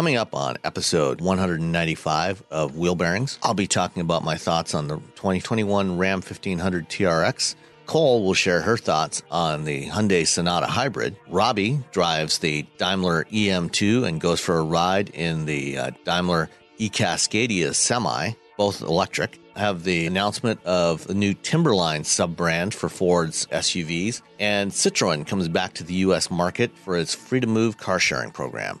Coming up on episode 195 of Wheel Bearings, I'll be talking about my thoughts on the 2021 Ram 1500 TRX. Cole will share her thoughts on the Hyundai Sonata Hybrid. Robbie drives the Daimler EM2 and goes for a ride in the uh, Daimler eCascadia Semi, both electric. Have the announcement of the new Timberline sub brand for Ford's SUVs, and Citroën comes back to the U.S. market for its Free to Move car sharing program.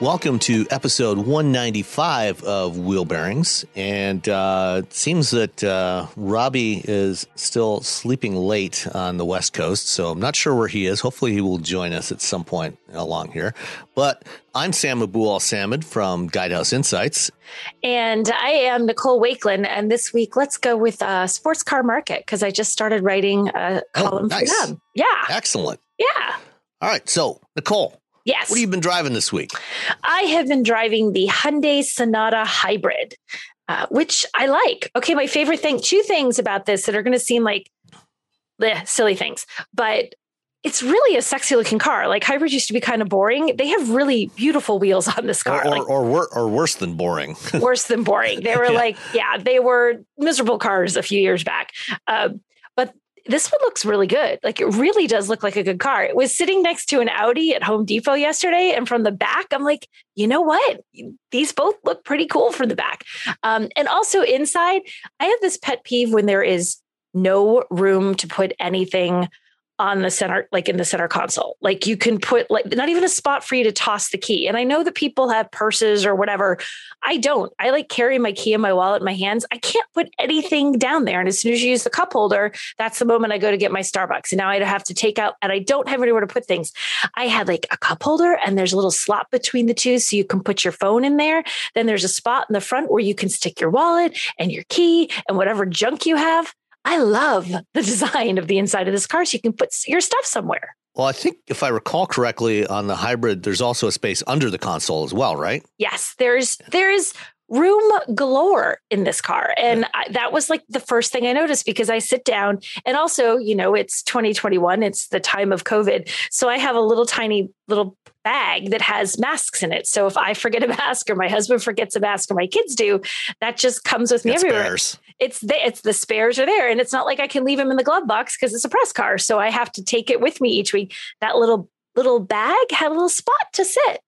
welcome to episode 195 of Wheel Bearings. And uh, it seems that uh, Robbie is still sleeping late on the West Coast, so I'm not sure where he is. Hopefully, he will join us at some point along here. But I'm Sam Abuelsamid from Guidehouse Insights. And I am Nicole Wakelin. And this week, let's go with uh, Sports Car Market because I just started writing a column oh, nice. for them. Yeah. Excellent. Yeah. All right. So, Nicole, Yes. What have you been driving this week? I have been driving the Hyundai Sonata Hybrid, uh, which I like. Okay, my favorite thing, two things about this that are going to seem like bleh, silly things, but it's really a sexy looking car. Like hybrids used to be kind of boring. They have really beautiful wheels on this car. Or, like, or, or, or, worse than boring. worse than boring. They were yeah. like, yeah, they were miserable cars a few years back. Uh, this one looks really good. Like it really does look like a good car. It was sitting next to an Audi at Home Depot yesterday. And from the back, I'm like, you know what? These both look pretty cool from the back. Um, and also inside, I have this pet peeve when there is no room to put anything on the center, like in the center console. Like you can put like not even a spot for you to toss the key. And I know that people have purses or whatever. I don't. I like carry my key in my wallet in my hands. I can't put anything down there. And as soon as you use the cup holder, that's the moment I go to get my Starbucks. And now I have to take out and I don't have anywhere to put things. I had like a cup holder and there's a little slot between the two so you can put your phone in there. Then there's a spot in the front where you can stick your wallet and your key and whatever junk you have. I love the design of the inside of this car so you can put your stuff somewhere. Well, I think if I recall correctly on the hybrid, there's also a space under the console as well, right? Yes, there's there's room galore in this car. And. I, that was like the first thing I noticed because I sit down and also, you know, it's 2021, it's the time of COVID. So I have a little tiny little bag that has masks in it. So if I forget a mask or my husband forgets a mask or my kids do, that just comes with me it's everywhere. Spares. It's the, it's the spares are there. And it's not like I can leave them in the glove box because it's a press car. So I have to take it with me each week. That little little bag had a little spot to sit.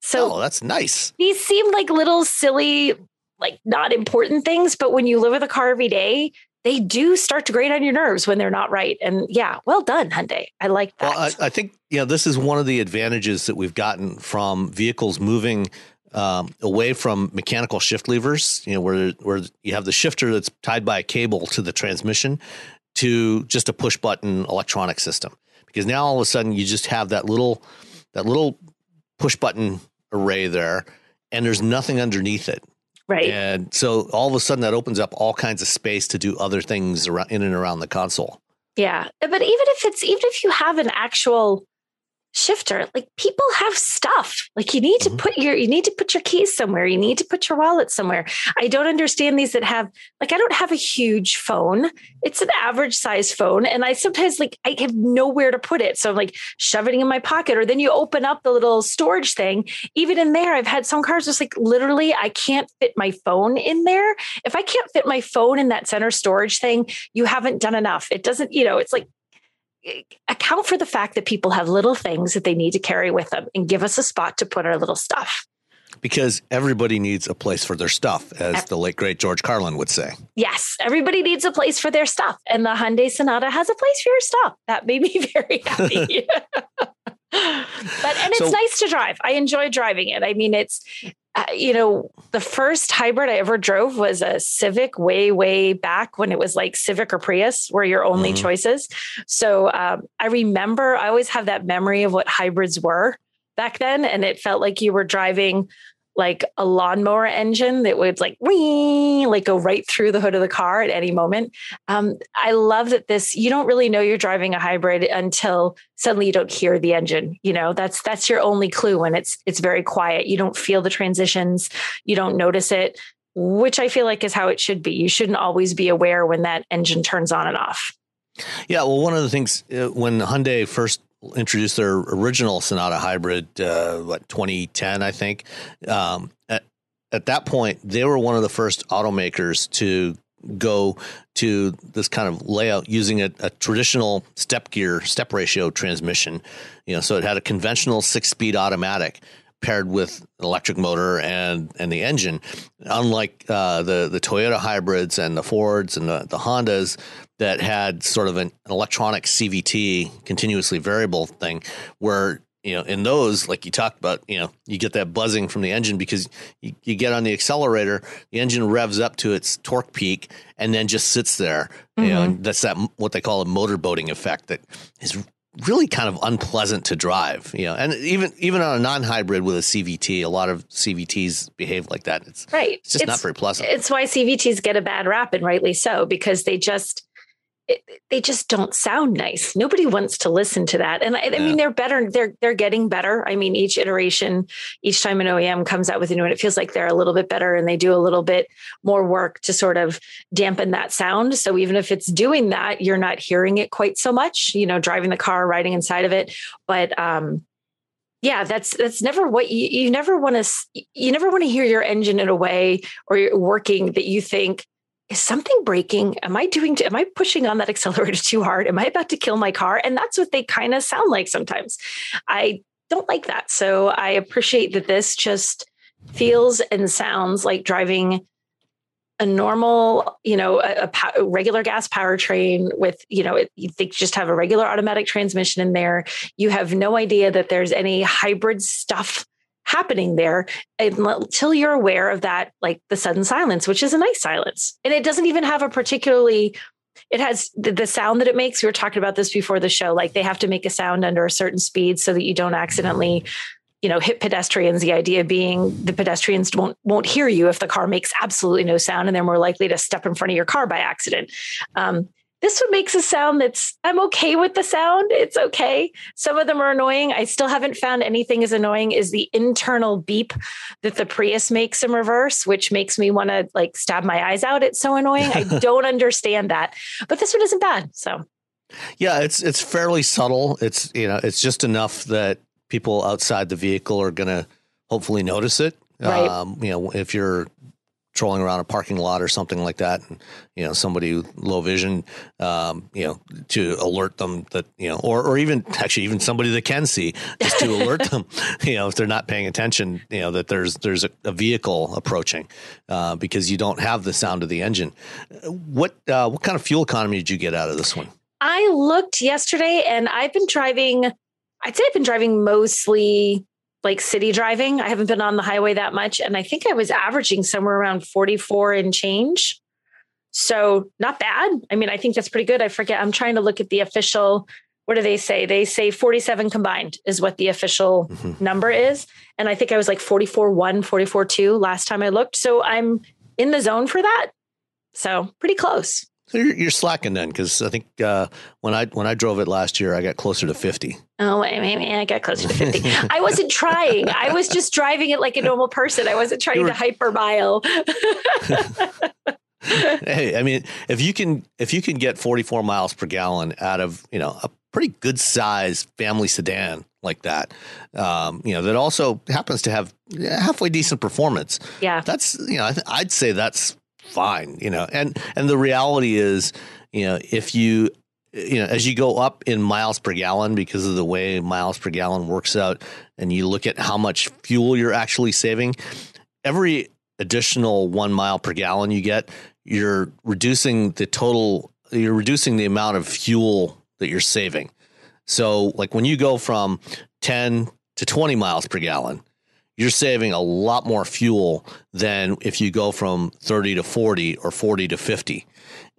So oh, that's nice. These seem like little silly, like not important things, but when you live with a car every day, they do start to grate on your nerves when they're not right. And yeah, well done, Hyundai. I like that. Well, I, I think you know this is one of the advantages that we've gotten from vehicles moving um, away from mechanical shift levers. You know, where where you have the shifter that's tied by a cable to the transmission, to just a push button electronic system. Because now all of a sudden you just have that little that little push button array there, and there's nothing underneath it. Right. And so all of a sudden that opens up all kinds of space to do other things around in and around the console. Yeah. But even if it's even if you have an actual shifter. Like people have stuff. Like you need to Mhm. put your you need to put your keys somewhere. You need to put your wallet somewhere. I don't understand these that have like i don't have a huge phone. It's an average size phone and i sometimes like i have nowhere to put it. So i'm like shoving it in my pocket or then you open up the little storage thing. Even in there i've had some cars just like literally i can't fit my phone in there. If i can't fit my phone in that center storage thing you haven't done enough. It doesn't you know it's like account for the fact that people have little things that they need to carry with them and give us a spot to put our little stuff. Because everybody needs a place for their stuff, as the late great George Carlin would say. Yes, everybody needs a place for their stuff, and the Hyundai Sonata has a place for your stuff. That made me very happy. but and it's So- nice to drive. I enjoy driving it. I mean, it's you know the first hybrid I ever drove was a Civic way way back when it was like Civic or Prius were your only Mhm. choices. So um, I remember I always have that memory of what hybrids were back then, and it felt like you were driving like a lawnmower engine that would like wee, like go right through the hood of the car at any moment. Um, I love that this you don't really know you're driving a hybrid until suddenly you don't hear the engine. You know, that's that's your only clue when it's it's very quiet. You don't feel the transitions, you don't notice it, which I feel like is how it should be. You shouldn't always be aware when that engine turns on and off. Yeah, well, one of the things uh, when Hyundai first introduced their original Sonata hybrid, uh, what 2010, I think. Um, at at that point, they were one of the first automakers to go to this kind of layout using a, a traditional step gear step ratio transmission. You know, so it had a conventional six speed automatic paired with an electric motor and and the engine. Unlike uh, the the Toyota hybrids and the Fords and the, the Hondas that had sort of an, an electronic CVT continuously variable thing where you know in those like you talked about you know you get that buzzing from the engine because you, you get on the accelerator the engine revs up to its torque peak and then just sits there you know mm-hmm. and that's that what they call a motor boating effect that is really kind of unpleasant to drive you know and even even on a non-hybrid with a cvt a lot of cvts behave like that. It's Right. it's just not very pleasant. It's why CVTs get a bad rap, and rightly so, because they just it, they just don't sound nice. Nobody wants to listen to that. And I, I mean, they're better. They're they're getting better. I mean, each iteration, each time an OEM comes out with a new one, it feels like they're a little bit better, and they do a little bit more work to sort of dampen that sound. So even if it's doing that, you're not hearing it quite so much. You know, driving the car, riding inside of it, but um, yeah that's that's never what you you never want to you never want to hear your engine in a way or you're working that you think is something breaking? Am i doing am i pushing on that accelerator too hard? Am i about to kill my car? And that's what they kind of sound like sometimes. I don't like that. So i appreciate that this just feels and sounds like driving a normal, you know, a, a, pow- regular gas powertrain with, you know, it, you think just have a regular automatic transmission in there. You have no idea that there's any hybrid stuff happening there until you're aware of that, like the sudden silence, which is a nice silence. And it doesn't even have a particularly it has the, sound that it makes. We were talking about this before the show. Like they have to make a sound under a certain speed so that you don't accidentally you know hit pedestrians the idea being the pedestrians won't won't hear you if the car makes absolutely no sound and they're more likely to step in front of your car by accident um, this one makes a sound that's i'm okay with the sound. It's okay. Some of them are annoying. I still haven't found anything as annoying as the internal beep that the prius makes in reverse which makes me want to like stab my eyes out. It's so annoying. I don't understand that. But this one isn't bad so. Yeah, it's it's fairly subtle. It's you know, it's just enough that people outside the vehicle are going to hopefully notice it. Right. Um, you know, if you're trolling around a parking lot or something like that, and you know somebody with low vision, um, you know, to alert them that you know, or or even actually even somebody that can see, just to alert them, you know, if they're not paying attention, you know, that there's there's a, a vehicle approaching, uh, because you don't have the sound of the engine. What uh, what kind of fuel economy did you get out of this one? I looked yesterday and I've been driving, I'd say I've been driving mostly like city driving. I haven't been on the highway that much. And I think I was averaging somewhere around 44 and change. So not bad. I mean, I think that's pretty good. I forget, I'm trying to look at the official, what do they say? They say 47 combined is what the official Mhm. number is. And I think I was like 44 1, 44 2 last time I looked. So I'm in the zone for that. So pretty close. So you're, you're slacking then, because I think uh, when I when I drove it last year, I got closer to fifty. Oh, wait, maybe I got closer to 50. I wasn't trying. I was just driving it like a normal person. I wasn't trying were... to hypermile. hey, I mean, if you can if you can get 44 miles per gallon out of, you know, a pretty good size family sedan like that, um, you know, that also happens to have halfway decent performance. Yeah. That's, you know, I'd say that's fine, you know. And and the reality is, you know, if you you know, as you go up in miles per gallon because of the way miles per gallon works out, and you look at how much fuel you're actually saving, every additional one mile per gallon you get, you're reducing the total, you're reducing the amount of fuel that you're saving. So, like when you go from 10 to 20 miles per gallon, you're saving a lot more fuel than if you go from 30 to 40 or 40 to 50.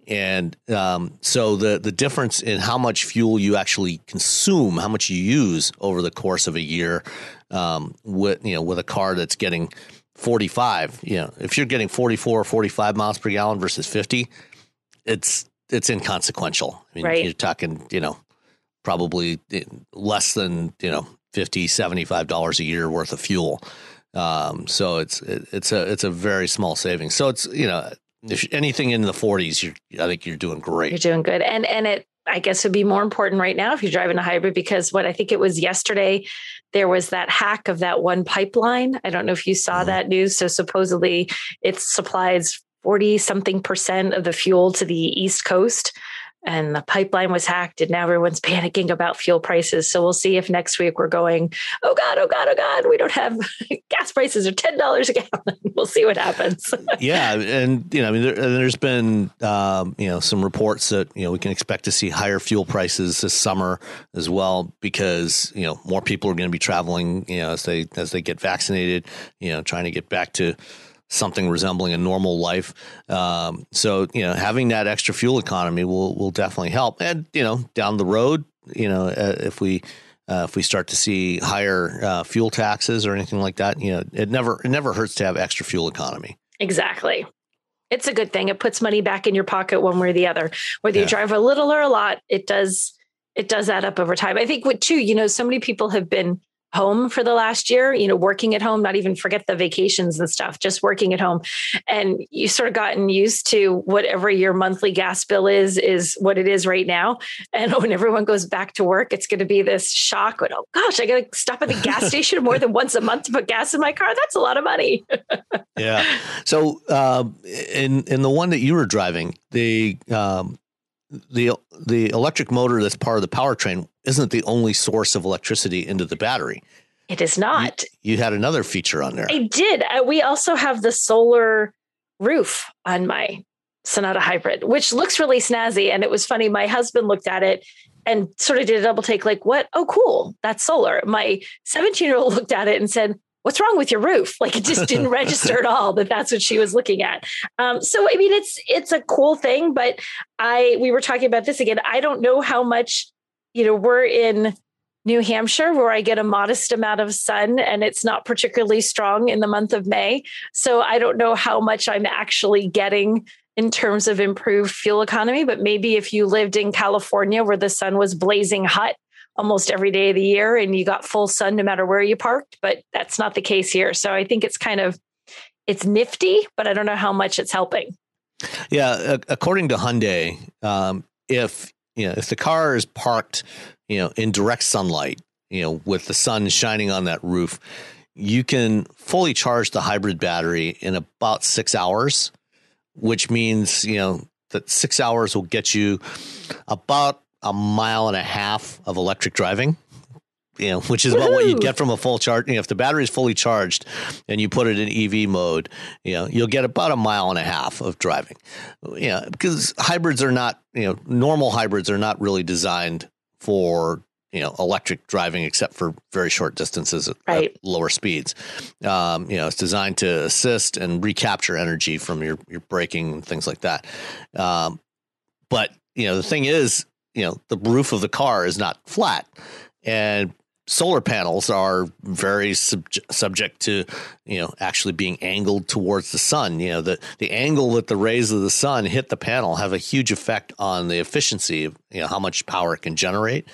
And um, so the the difference in how much fuel you actually consume, how much you use over the course of a year, um, with you know with a car that's getting 45, you know, if you're getting 44 or 45 miles per gallon versus 50, it's it's inconsequential. I mean, right. you're talking, you know, probably eh, less than you know 50 75 dollars a year worth of fuel um, so it's it, it's a it's a very small savings so it's you know if anything in the 40s, you're, I think you're doing great. You're doing good. And, and it, I guess would be more important right now if you're driving a hybrid because what I think it was yesterday, there was that hack of that one pipeline. I don't know if you saw mm-hmm. that news. So supposedly it supplies 40 something percent of the fuel to the East Coast and the pipeline was hacked and now everyone's panicking about fuel prices. So we'll see if next week we're going oh god oh god oh god we don't have gas prices are $10 a gallon. We'll see what happens. Yeah and you know i mean there, has been um, you know some reports that you know we can expect to see higher fuel prices this summer as well because you know more people are going to be traveling you know as they as they get vaccinated you know trying to get back to something resembling a normal life. Um, so you know, having that extra fuel economy will will definitely help. And you know, down the road, you know, uh, if we uh, if we start to see higher uh, fuel taxes or anything like that, you know, it never it never hurts to have extra fuel economy. Exactly. It's a good thing. It puts money back in your pocket one way or the other. Whether yeah. you drive a little or a lot, it does it does add up over time. I think what too, you know, so many people have been home for the last year, you know, working at home, not even forget the vacations and stuff, just working at home. And you sort of gotten used to whatever your monthly gas bill is, is what it is right now. And when everyone goes back to work, it's going to be this shock. When, oh gosh, I got to stop at the gas station more than once a month to put gas in my car. That's a lot of money. yeah. So um, in, in the one that you were driving, the, um, the the electric motor that's part of the powertrain isn't the only source of electricity into the battery. It is not. You, you had another feature on there. I did. Uh, we also have the solar roof on my Sonata Hybrid, which looks really snazzy. And it was funny. My husband looked at it and sort of did a double take, like, "What? Oh, cool! That's solar." My 17 year old looked at it and said, what's wrong with your roof? Like it just didn't register at all that that's what she was looking at. Um, so I mean, it's it's a cool thing, but I we were talking about this again. I don't know how much you know we're in New Hampshire where I get a modest amount of sun and it's not particularly strong in the month of May. So I don't know how much I'm actually getting in terms of improved fuel economy. But maybe if you lived in California where the sun was blazing hot almost every day of the year and you got full sun no matter where you parked, but that's not the case here. So I think it's kind of it's nifty, but I don't know how much it's helping. Yeah, according to Hyundai, um, if you know if the car is parked, you know, in direct sunlight, you know, with the sun shining on that roof, you can fully charge the hybrid battery in about six hours, which means you know that six hours will get you about a mile and a half of electric driving. You know, which is about what you get from a full charge. You know, if the battery is fully charged and you put it in EV mode, you know, you'll get about a mile and a half of driving. You know, because hybrids are not, you know, normal hybrids are not really designed for you know electric driving except for very short distances at, right. at lower speeds um, you know it's designed to assist and recapture energy from your your braking and things like that um, but you know the thing is you know the roof of the car is not flat. And solar panels are very sub- subject to you know actually being angled towards the sun. You know the the angle that the rays of the sun hit the panel have a huge effect on the efficiency of you know how much power it can generate.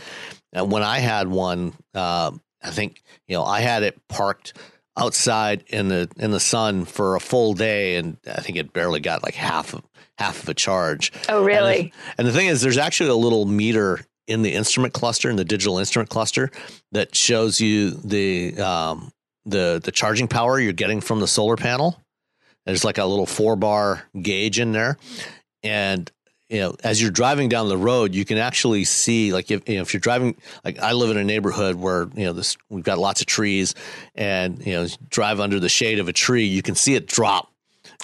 And when I had one, uh, I think you know I had it parked outside in the in the sun for a full day, and I think it barely got like half of half of a charge. Oh, really? And the, and the thing is, there's actually a little meter in the instrument cluster in the digital instrument cluster that shows you the um, the the charging power you're getting from the solar panel. There's like a little four bar gauge in there, and you know as you're driving down the road, you can actually see like if you know, if you're driving like I live in a neighborhood where you know this we've got lots of trees, and you know drive under the shade of a tree, you can see it drop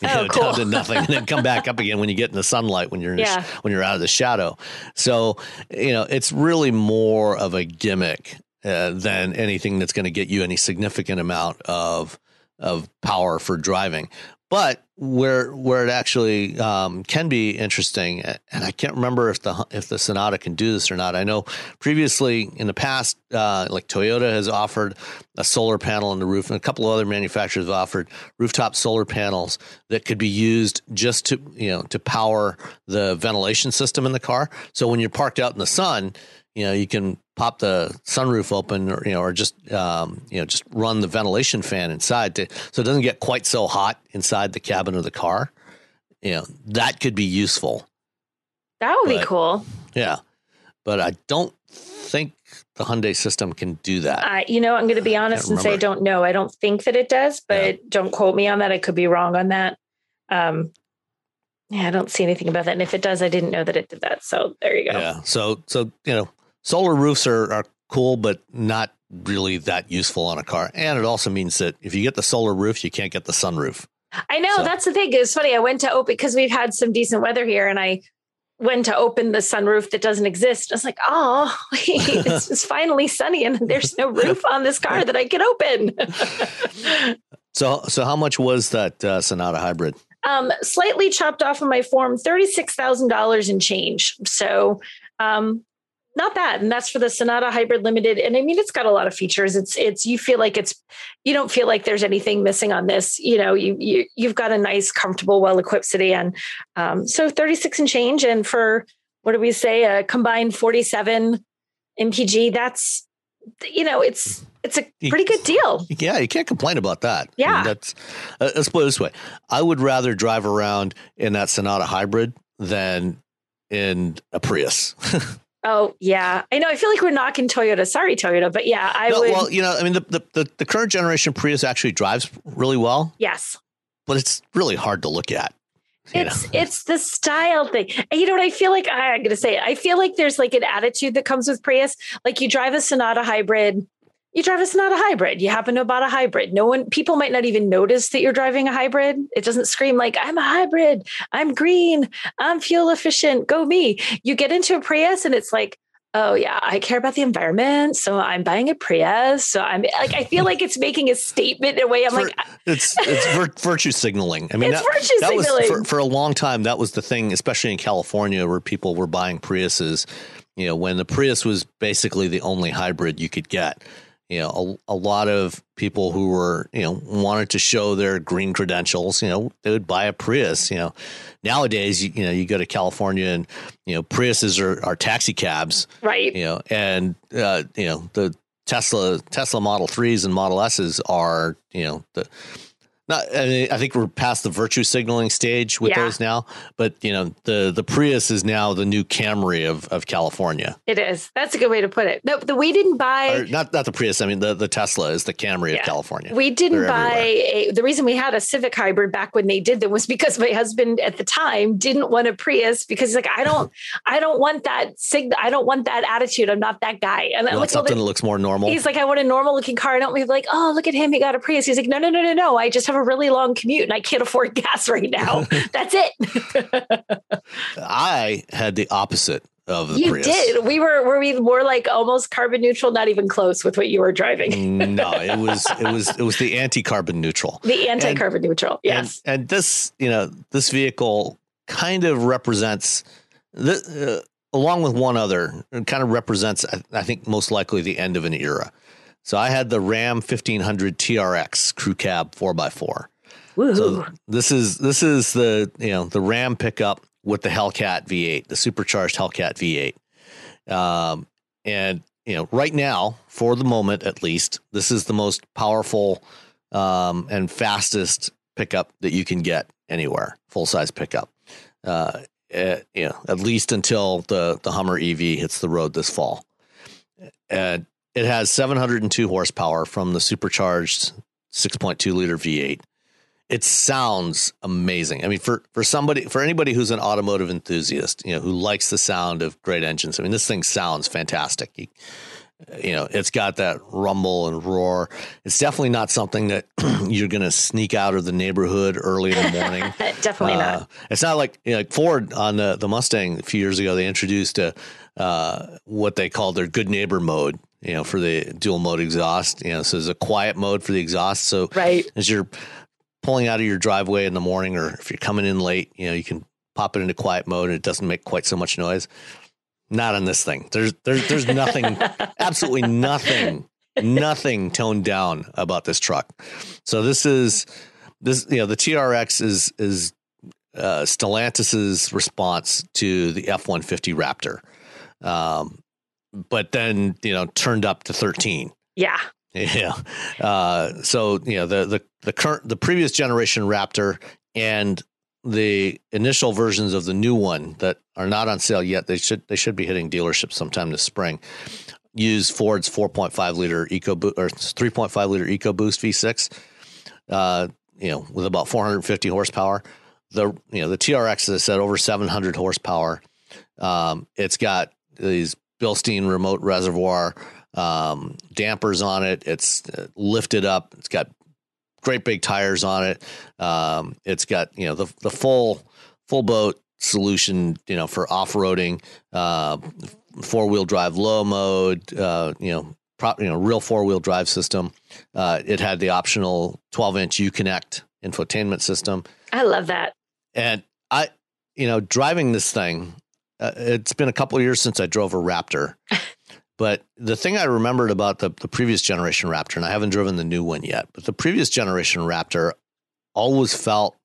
you oh, know, cool. down to nothing, and then come back up again when you get in the sunlight when you're in Yeah. when you're out of the shadow. So you know, it's really more of a gimmick uh, than anything that's going to get you any significant amount of of power for driving. But where where it actually um, can be interesting, and I can't remember if the if the Sonata can do this or not. I know previously in the past, uh, like Toyota has offered a solar panel on the roof, and a couple of other manufacturers have offered rooftop solar panels that could be used just to you know to power the ventilation system in the car. So when you're parked out in the sun, you know you can pop the sunroof open or you know or just um, you know just run the ventilation fan inside to so it doesn't get quite so hot inside the cabin of the car you know that could be useful That would be cool. yeah but i don't think the hyundai system can do that I, you know, I'm going to be honest and say I don't know. I don't think that it does, but don't quote me on that. I could be wrong on that. Um, yeah, I don't see anything about that. And if it does, I didn't know that it did that. So there you go. yeah so so you know solar roofs are, are cool but not really that useful on a car and it also means that if you get the solar roof you can't get the sunroof I know So- that's the thing. It's funny. I went to open because we've had some decent weather here, and I went to open the sunroof that doesn't exist. I was like, oh, it's, it's finally sunny, and there's no roof on this car that I can open. so so how much was that uh, sonata hybrid um, slightly chopped off of my form, thirty-six thousand dollars in change. So, um, not bad, and that's for the Sonata Hybrid Limited. And I mean, it's got a lot of features. It's it's you feel like it's you don't feel like there's anything missing on this. You know, you you you've got a nice, comfortable, well-equipped sedan. Um, so thirty-six and change, and for what do we say, a combined forty-seven MPG. That's you know, it's it's a pretty good deal. Yeah, you can't complain about that. I Yeah. mean, that's uh, let's put it this way: I would rather drive around in that Sonata hybrid than in a Prius. Oh yeah, I know. I feel like we're knocking Toyota. Sorry, Toyota, but yeah, I No, would. well, you know, I mean, the, the the the current generation Prius actually drives really well, yes, but it's really hard to look at. it's know? it's the style thing. And you know what I feel like? I, I'm going to say it. I feel like there's like an attitude that comes with Prius. Like you drive a Sonata hybrid. You drive us not a Sonata hybrid. You happen to have bought a hybrid. No one, people might not even notice that you're driving a hybrid. It doesn't scream like I'm a hybrid. I'm green. I'm fuel efficient. Go me. You get into a Prius and it's like, oh yeah, I care about the environment, so I'm buying a Prius. So I'm like, I feel like it's making a statement in a way. I'm For- like, it's it's vir- virtue signaling. I mean, that, virtue that was for, for a long time. That was the thing, especially in California, where people were buying Priuses. You know, when the Prius was basically the only hybrid you could get. You know, a, a lot of people who were you know wanted to show their green credentials. You know, they would buy a Prius. You know, nowadays you, you know you go to California and you know Priuses are, are taxi cabs right. you know, and uh, you know the Tesla Tesla Model threes and Model S's are you know the not. I, mean, I think we're past the virtue signaling stage with Yeah. those now, but you know the the Prius is now the new Camry of of California. It is. That's a good way to put it. No, the, we didn't buy. Or not not the Prius. I mean the the Tesla is the Camry Yeah. of California. We didn't They're buy a, the reason we had a Civic hybrid back when they did them was because my husband at the time didn't want a Prius because he's like I don't I don't want that sig I don't want that attitude I'm not that guy and You want like something then- that looks more normal. he's like I want a normal looking car I don't be like oh look at him he got a Prius he's like no no no no no I just have a really long commute and I can't afford gas right now that's it I had the opposite of the you Prius. did we were were we more like almost carbon neutral not even close with what you were driving no, it was it was it was the anti carbon neutral. the anti carbon neutral yes And, and this, you know, this vehicle kind of represents, the, uh, along with one other, it kind of represents, I, I think, most likely the end of an era. So I had the Ram 1500 TRX crew cab 4x4. Woo. So this is this is the you know the Ram pickup with the Hellcat V8, the supercharged Hellcat V8, um, and you know, right now, for the moment at least, this is the most powerful um, and fastest pickup that you can get anywhere, full size pickup. Uh, uh, you know, at least until the the Hummer EV hits the road this fall. And it has 702 horsepower from the supercharged 6.2 liter V8. It sounds amazing. I mean, for for somebody for anybody who's an automotive enthusiast, you know, who likes the sound of great engines. I mean, this thing sounds fantastic. You, you know, it's got that rumble and roar. It's definitely not something that you're going to sneak out of the neighborhood early in the morning. definitely uh, not. It's not like you know, like Ford on the, the Mustang a few years ago. They introduced a uh, what they call their good neighbor mode. You know, for the dual mode exhaust. You know, so there's a quiet mode for the exhaust. So right as you're pulling out of your driveway in the morning, or if you're coming in late, you know, you can pop it into quiet mode and it doesn't make quite so much noise. Not on this thing. There's there's there's nothing, absolutely nothing, nothing toned down about this truck. So this is this you know the TRX is is uh, Stellantis's response to the F one fifty Raptor, um, but then you know turned up to thirteen. Yeah. Yeah. Uh, so you know the the the current the previous generation Raptor and the initial versions of the new one that are not on sale yet. They should they should be hitting dealerships sometime this spring. Use Ford's 4.5 liter Eco or 3.5 liter EcoBoost V6. Uh, you know, with about 450 horsepower. The you know the TRX as I said over 700 horsepower. Um, it's got these Bilstein remote reservoir um, dampers on it. It's uh, lifted up. It's got great big tires on it. Um, it's got you know the the full full boat solution you know for off roading, uh, four wheel drive low mode. Uh, you know. Pro, you know, real four wheel drive system. Uh, it had the optional 12 inch Uconnect infotainment system. I love that. And I, you know, driving this thing, uh, it's been a couple years since I drove a Raptor. But the thing I remembered about the, the previous generation Raptor, and I haven't driven the new one yet, but the previous generation Raptor always felt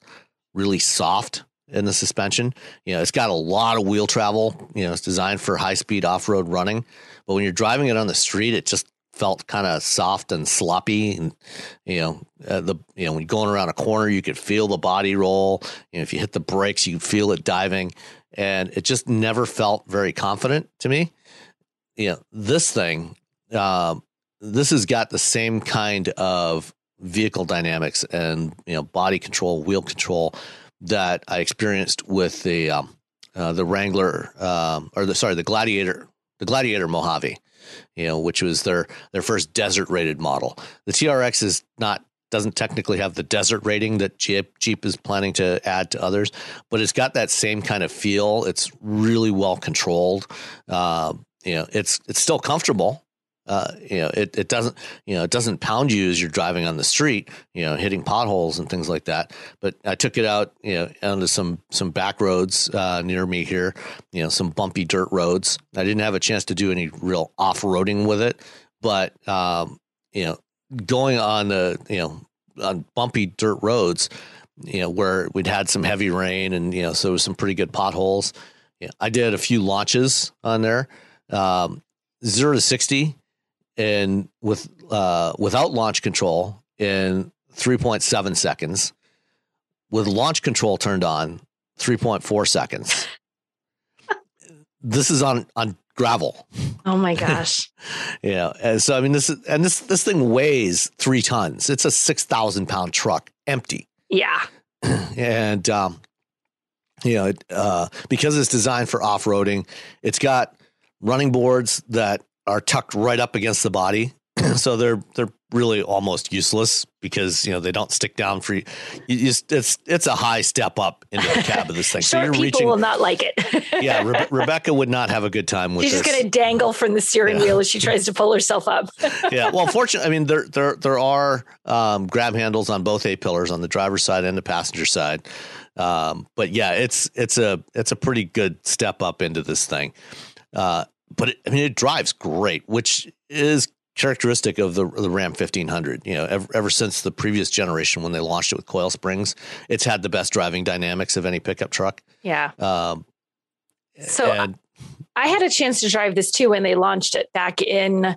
really soft in the suspension. You know, it's got a lot of wheel travel. You know, it's designed for high speed off road running. But when you're driving it on the street, it just felt kind of soft and sloppy. And you know, uh, the you know when you're going around a corner, you could feel the body roll. You know, if you hit the brakes, you feel it diving, and it just never felt very confident to me you know, this thing, uh, this has got the same kind of vehicle dynamics and you know body control, wheel control that I experienced with the um, uh, the Wrangler um, or the sorry the Gladiator the Gladiator Mojave, you know, which was their their first desert rated model. The TRX is not doesn't technically have the desert rating that Jeep, Jeep is planning to add to others, but it's got that same kind of feel. It's really well controlled. Uh, you know, it's it's still comfortable. Uh, you know, it, it doesn't, you know, it doesn't pound you as you're driving on the street, you know, hitting potholes and things like that. But I took it out, you know, onto some, some back roads, uh, near me here, you know, some bumpy dirt roads. I didn't have a chance to do any real off roading with it, but, um, you know, going on the, you know, on bumpy dirt roads, you know, where we'd had some heavy rain and, you know, so it was some pretty good potholes. Yeah, I did a few launches on there um, zero to sixty, and with uh, without launch control in three point seven seconds. With launch control turned on, three point four seconds. this is on on gravel. Oh my gosh. yeah. And so I mean this is and this this thing weighs three tons. It's a six thousand pound truck, empty. Yeah. and um, you know, uh, because it's designed for off roading, it's got running boards that are tucked right up against the body. so they're they're really almost useless because you know they don't stick down for you. you just, it's it's a high step up into the cab of this thing. so you're people reaching. will not like it. yeah, Re- Rebecca would not have a good time with. She's this. just going to dangle from the steering yeah. wheel as she tries to pull herself up. yeah, well, fortunately, I mean there there there are um, grab handles on both A pillars on the driver's side and the passenger side. Um, but yeah, it's it's a it's a pretty good step up into this thing. Uh, but it, I mean, it drives great, which is characteristic of the, the Ram 1500. You know, ever, ever, since the previous generation when they launched it with coil springs, it's had the best driving dynamics of any pickup truck. Yeah. Um, so and I had a chance to drive this too when they launched it back in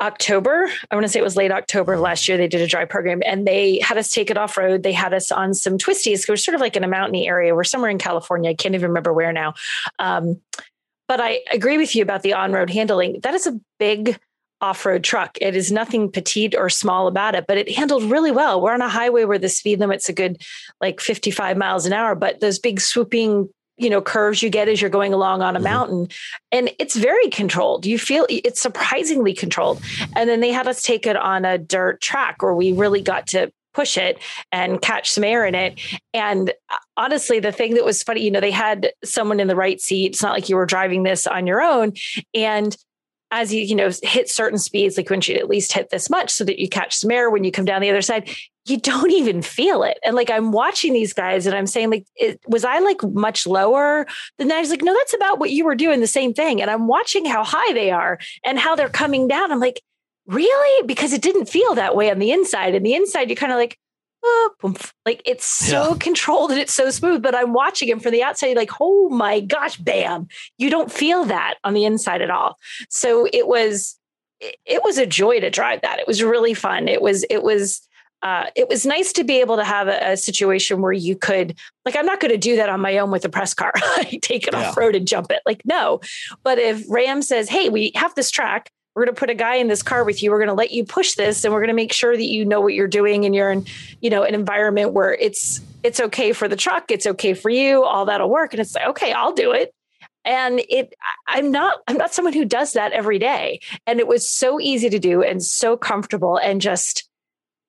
October. I want to say it was late October last year. They did a drive program and they had us take it off road. They had us on some twisties. We're sort of like in a mountainy area. We're somewhere in California. I can't even remember where now. Um, but I agree with you about the on road handling. That is a big off road truck. It is nothing petite or small about it, but it handled really well. We're on a highway where the speed limit's a good like 55 miles an hour, but those big swooping you know curves you get as you're going along on a mm-hmm. mountain and it's very controlled you feel it's surprisingly controlled and then they had us take it on a dirt track where we really got to push it and catch some air in it and uh, honestly the thing that was funny you know they had someone in the right seat it's not like you were driving this on your own and as you you know hit certain speeds like when you at least hit this much so that you catch some air when you come down the other side you don't even feel it. And like i'm watching these guys and i'm saying like it, was i like much lower than that? Was like no that's about what you were doing the same thing. And i'm watching how high they are and how they're coming down. I'm like really? Because it didn't feel that way on the inside. And the inside you kind of like like it's so yeah. controlled and it's so smooth. But I'm watching him from the outside, like, oh my gosh, bam! You don't feel that on the inside at all. So it was, it was a joy to drive that. It was really fun. It was, it was. Uh, it was nice to be able to have a, a situation where you could, like, I'm not going to do that on my own with a press car. take it yeah. off road and jump it. Like, no. But if Ram says, "Hey, we have this track," we're going to put a guy in this car with you. We're going to let you push this and we're going to make sure that you know what you're doing and you're in you know an environment where it's it's okay for the truck it's okay for you all that'll work. And it's like okay i'll do it. And it i'm not i'm not someone who does that every day. And it was so easy to do and so comfortable and just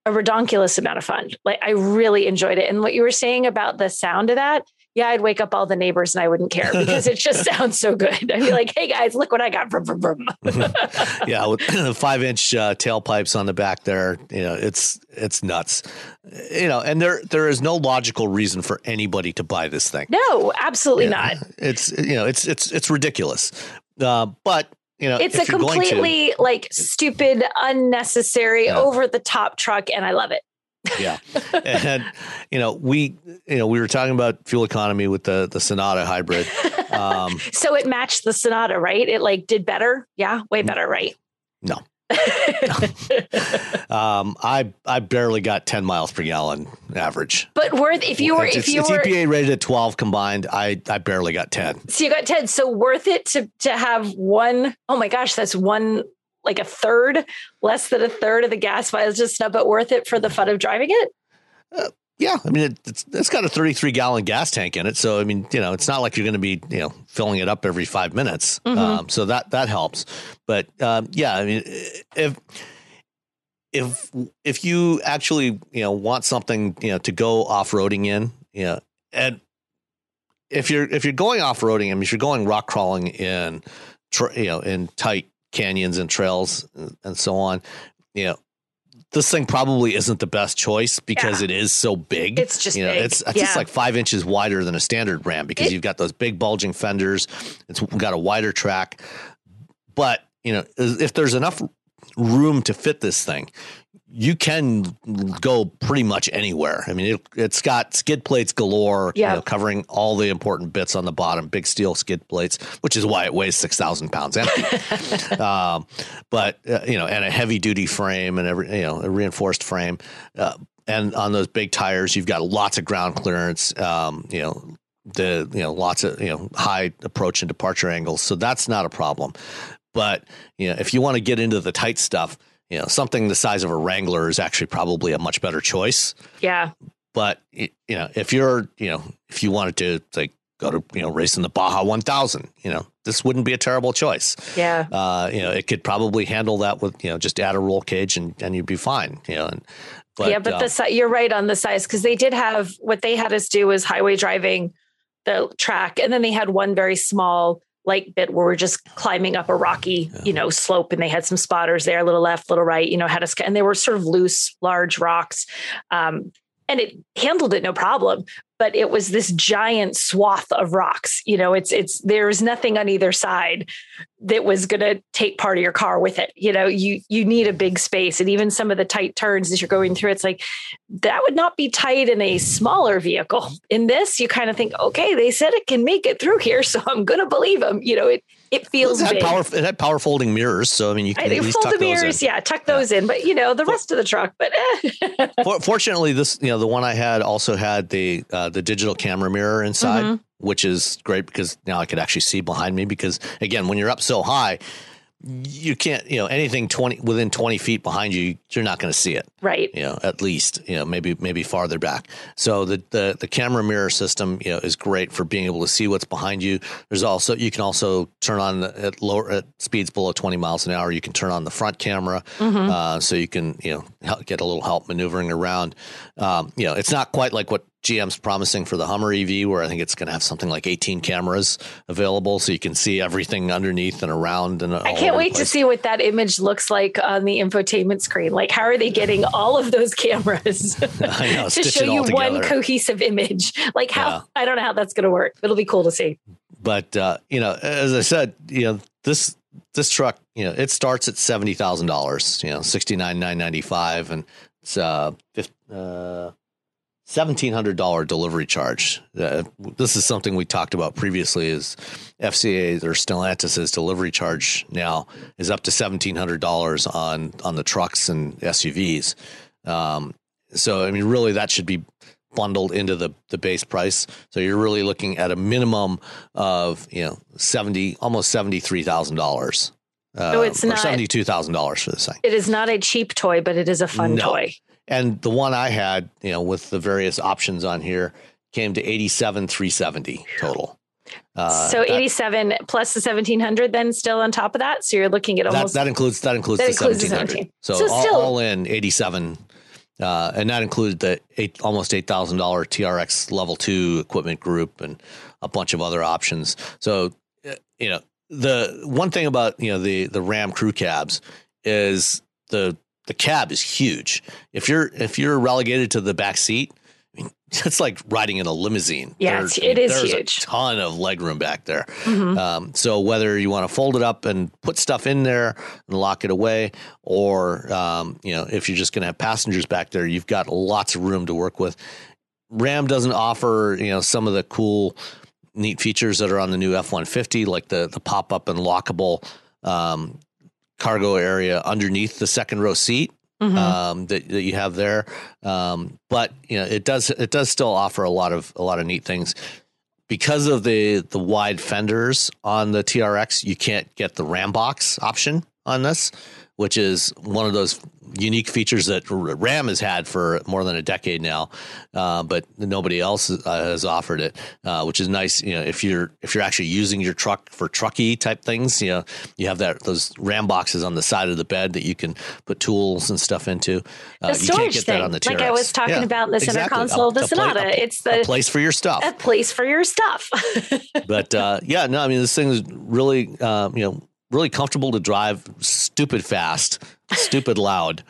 a redonkulous amount of fun. Like i really enjoyed it. And what you were saying about the sound of that yeah, I'd wake up all the neighbors and I wouldn't care because it just sounds so good. I'd be like, hey guys, look what I got. Vroom, vroom, vroom. yeah, with five inch uh, tailpipes on the back there, you know, it's it's nuts. You know, and there there is no logical reason for anybody to buy this thing. No, absolutely yeah, not. It's you know, it's it's it's ridiculous. Uh, but you know, it's a completely to, like stupid, unnecessary, yeah. over the top truck, and I love it yeah, and you know we you know we were talking about fuel economy with the the Sonata hybrid. Um, so it matched the Sonata, right? It like did better. Yeah, way better, right? No. um, I I barely got ten miles per gallon average. But worth if you were it's, if you it's were EPA rated at twelve combined, I I barely got ten. So you got ten. So worth it to to have one. Oh my gosh, that's one like a third, less than a third of the gas mileage just not but worth it for the fun of driving it? Uh, yeah, I mean it, it's it's got a 33 gallon gas tank in it, so I mean you know it's not like you're going to be you know filling it up every five minutes, mm-hmm. um, so that that helps. But um, yeah, I mean if if if you actually you know want something you know to go off roading in, you know, and if you're if you're going off roading, I mean if you're going rock crawling in, you know, in tight canyons and trails and so on. You know, this thing probably isn't the best choice because yeah. it is so big. It's just you know, big. it's it's yeah. just like five inches wider than a standard Ram because it, you've got those big bulging fenders. It's got a wider track, but you know, if there's enough room to fit this thing, you can go pretty much anywhere. I mean, it, has got skid plates galore, yeah. You know, covering all the important bits on the bottom, big steel skid plates, which is why it weighs 6,000 pounds empty. um, but, uh, you know, and a heavy duty frame and every, you know, a reinforced frame. Uh, and on those big tires, you've got lots of ground clearance, um, you know, the, you know, lots of, you know, high approach and departure angles. So that's not a problem. But, you know, if you want to get into the tight stuff, you know, something the size of a Wrangler is actually probably a much better choice. Yeah. But you know, if you're, you know, if you wanted to like go to, you know, race in the Baja 1000, you know, this wouldn't be a terrible choice. Yeah. Uh, you know, it could probably handle that with, you know, just add a roll cage and, and you'd be fine, you know. And, but, yeah, but uh, the size, you're right on the size because they did have what they had us do was highway driving the track, and then they had one very small like bit where we're just climbing up a rocky, yeah. you know, slope and they had some spotters there, a little left, little right, you know, had us, and they were sort of loose, large rocks. Um, and it handled it no problem but it was this giant swath of rocks you know it's it's there's nothing on either side that was going to take part of your car with it you know you you need a big space and even some of the tight turns as you're going through it's like that would not be tight in a smaller vehicle. In this you kind of think okay they said it can make it through here so i'm going to believe them you know it it feels it had power. It had power folding mirrors, so I mean, you can I at least fold tuck the those mirrors, in. yeah, tuck those in. But you know, the rest of the truck. But eh. Fortunately, this you know the one I had also had the uh, the digital camera mirror inside, Mhm. which is great because now I could actually see behind me. Because again, when you're up so high, you can't you know anything twenty within twenty feet behind you, you're not going to see it. right. You know, at least you know maybe maybe farther back. So the the the camera mirror system you know is great for being able to see what's behind you. There's also you can also turn on the, at lower at speeds below 20 miles an hour. You can turn on the front camera, Mhm. uh, so you can you know get a little help maneuvering around. Um, you know, it's not quite like what GM's promising for the Hummer EV, where I think it's going to have something like 18 cameras available, so you can see everything underneath and around. And I can't wait to see what that image looks like on the infotainment screen. Like, how are they getting all of those cameras know, to show you one cohesive image? Like, how Yeah. I don't know how that's going to work. It'll be cool to see. but uh, you know, as I said, you know this this truck, you know, it starts at seventy thousand dollars, you know, sixty nine nine ninety five, and it's uh, uh seventeen hundred dollar delivery charge. Uh, this is something we talked about previously. Is FCA or Stellantis's delivery charge now is up to seventeen hundred dollars on on the trucks and SUVs. Um, so I mean, really, that should be bundled into the the base price. So you're really looking at a minimum of you know seventy, almost seventy three thousand dollars. Uh, So it's not- seventy two thousand dollars for this thing. It is not a cheap toy, but it is a fun No. toy. And the one I had, you know, with the various options on here, came to eighty seven three seventy total. Uh, so that- 87 plus the 1700 then still on top of that. So you're looking at that, almost that includes that includes That the seventeen hundred. 17. So, So all, still- all in eighty seven, uh, and that included the eight almost eight thousand dollar TRX level two equipment group and a bunch of other options. So uh, you know the one thing about you know the the Ram crew cabs is the the cab is huge. If you're if you're relegated to the back seat. It's like riding in a limousine. Yeah, There's- it is there's huge. A ton of legroom back there. Mhm. Um, so whether you want to fold it up and put stuff in there and lock it away, or um, you know if you're just going to have passengers back there, you've got lots of room to work with. Ram doesn't offer you know some of the cool, neat features that are on the new F one fifty, like the the pop up and lockable um, cargo area underneath the second row seat Mhm. um, that, that you have there. Um, but you know, it does it does still offer a lot of a lot of neat things because of the the wide fenders on the TRX. You can't get the Ram box option on this, which is one of those unique features that Ram has had for more than a decade now, uh, but nobody else uh, has offered it, uh, which is nice. You know, if you're if you're actually using your truck for trucky type things, you know, you have that those Ram boxes on the side of the bed that you can put tools and stuff into. Uh, the you can't storage get thing, that on the like I was talking Yeah, about in the center exactly. console of the A- pla- Sonata. a- it's the a place for your stuff a place for your stuff. but uh, yeah, no, I mean this thing is really, you know, really comfortable to drive, stupid fast, stupid loud.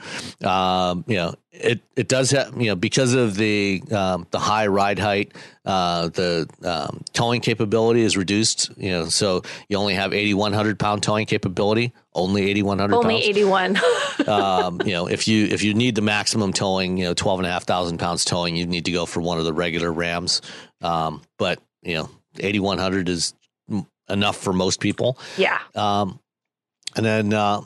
Um, you know, it it does have, you know, because of the um, the high ride height, uh, the um, towing capability is reduced. You know, so you only have eighty one hundred pound towing capability, only eighty one hundred. Only pounds. 81. um, you know, if you if you need the maximum towing, you know, twelve and a half thousand pounds towing, you need to go for one of the regular Rams. Um, but you know, eighty one hundred is m- enough for most people. yeah. Um, and then, uh,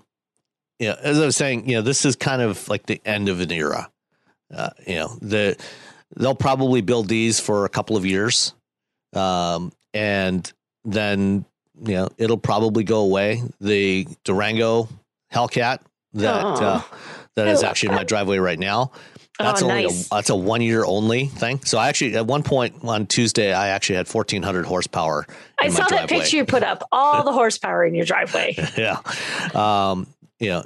you know, as I was saying, you know, this is kind of like the end of an era. Uh, you know, the they'll probably build these for a couple of years, um, and then you know it'll probably go away. The Durango Hellcat that uh, that is love actually in my driveway right now. That's oh, only nice. a, that's a one year only thing. So I actually at one point on Tuesday I actually had fourteen hundred horsepower. I saw that picture you put up. All the horsepower in your driveway. yeah. Um, you know,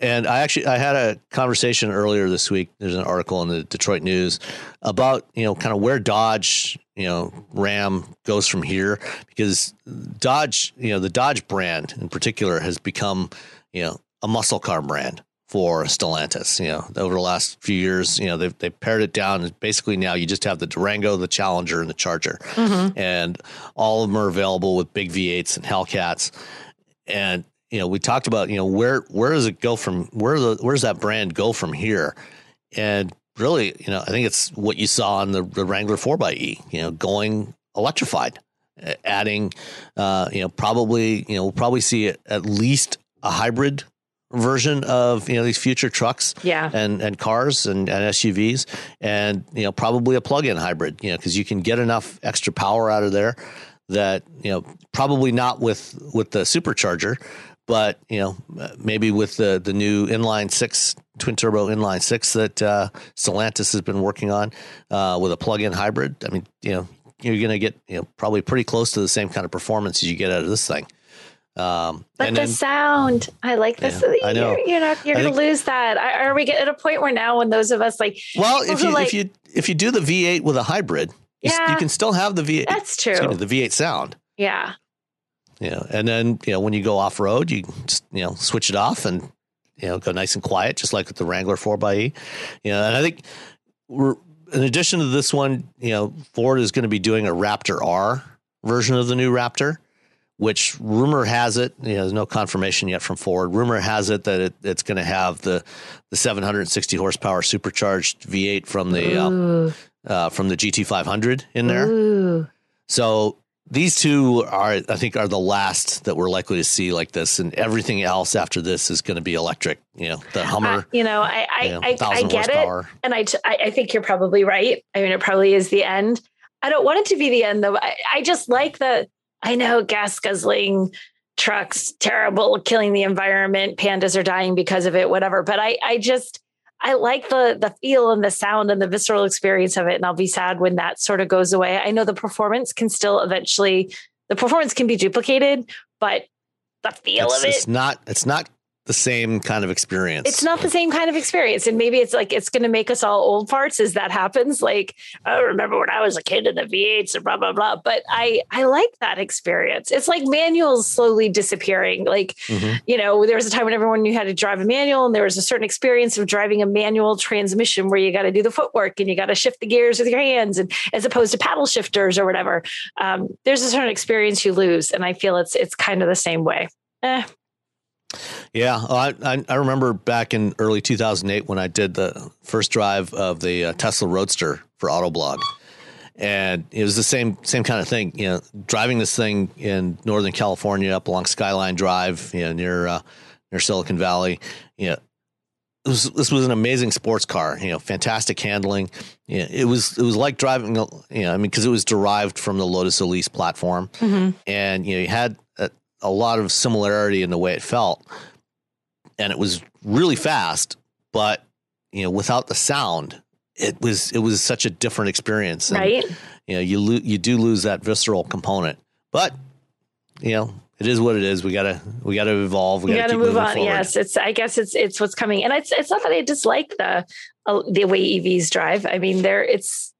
and I actually I had a conversation earlier this week. There's an article in the Detroit News about you know kind of where Dodge you know Ram goes from here because Dodge you know the Dodge brand in particular has become you know a muscle car brand for Stellantis. You know, over the last few years, you know, they've they pared it down. Basically, now you just have the Durango, the Challenger, and the Charger, mm-hmm. and all of them are available with big V8s and Hellcats. And you know, we talked about you know where where does it go from where the where does that brand go from here? And really, you know, I think it's what you saw on the, the Wrangler 4xE, you know, going electrified, adding, uh, you know, probably, you know, we'll probably see at least a hybrid version of you know these future trucks yeah. and and cars and, and SUVs and you know probably a plug-in hybrid you know because you can get enough extra power out of there that you know probably not with with the supercharger but you know maybe with the the new inline six twin turbo inline six that uh, Stellantis has been working on uh, with a plug-in hybrid. I mean, you know, you're going to get you know probably pretty close to the same kind of performance as you get out of this thing. Um, but the then, sound, I like this. Yeah, I know. You're, you're not. You're going to lose that. Are we at a point where now, when those of us like, well, if you like, if you if you do the V8 with a hybrid, yeah, you, you can still have the V8. That's true. Me, the V8 sound. Yeah. Know, and then you know when you go off road, you just you know switch it off and you know go nice and quiet, just like with the Wrangler 4xE. You know, and I think we're in addition to this one, you know, Ford is going to be doing a Raptor R version of the new Raptor, which rumor has it, you know, there's no confirmation yet from Ford. Rumor has it that it, it's going to have the the 760 horsepower supercharged V8 from the uh, uh, from the GT500 in there. Ooh. So these two are, I think, are the last that we're likely to see like this, and everything else after this is going to be electric. You know, the Hummer. Uh, you know, I I, you know, I, I, get horsepower. it, and I, I think you're probably right. I mean, it probably is the end. I don't want it to be the end though. I, I just like the. I know gas guzzling trucks terrible, killing the environment. Pandas are dying because of it. Whatever, but I I just I like the the feel and the sound and the visceral experience of it. And I'll be sad when that sort of goes away. I know the performance can still eventually the performance can be duplicated, but the feel it's, of it. It's not it's not the same kind of experience. It's not the same kind of experience. And maybe it's like it's going to make us all old parts as that happens. Like, I remember when I was a kid in the V8s and blah, blah, blah. But I, I like that experience. It's like manuals slowly disappearing. Like, mm-hmm. you know, there was a time when everyone knew how to drive a manual and there was a certain experience of driving a manual transmission where you got to do the footwork and you got to shift the gears with your hands and as opposed to paddle shifters or whatever. Um, there's a certain experience you lose. And I feel it's, it's kind of the same way. Eh, yeah, I, I remember back in early 2008 when I did the first drive of the uh, Tesla Roadster for Autoblog, and it was the same same kind of thing. You know, driving this thing in Northern California up along Skyline Drive, you know, near uh, near Silicon Valley. You know, was, this was an amazing sports car. You know, fantastic handling. You know, it was it was like driving. You know, I mean, because it was derived from the Lotus Elise platform, mm-hmm. and you know, you had a lot of similarity in the way it felt, and it was really fast. But you know, without the sound, it was it was such a different experience. And, right. You know, you lo- you do lose that visceral component, but you know, it is what it is. We gotta we gotta evolve. We, we gotta, gotta move on. Forward. Yes, it's I guess it's it's what's coming, and it's it's not that I dislike the uh, the way EVs drive. I mean, they're it's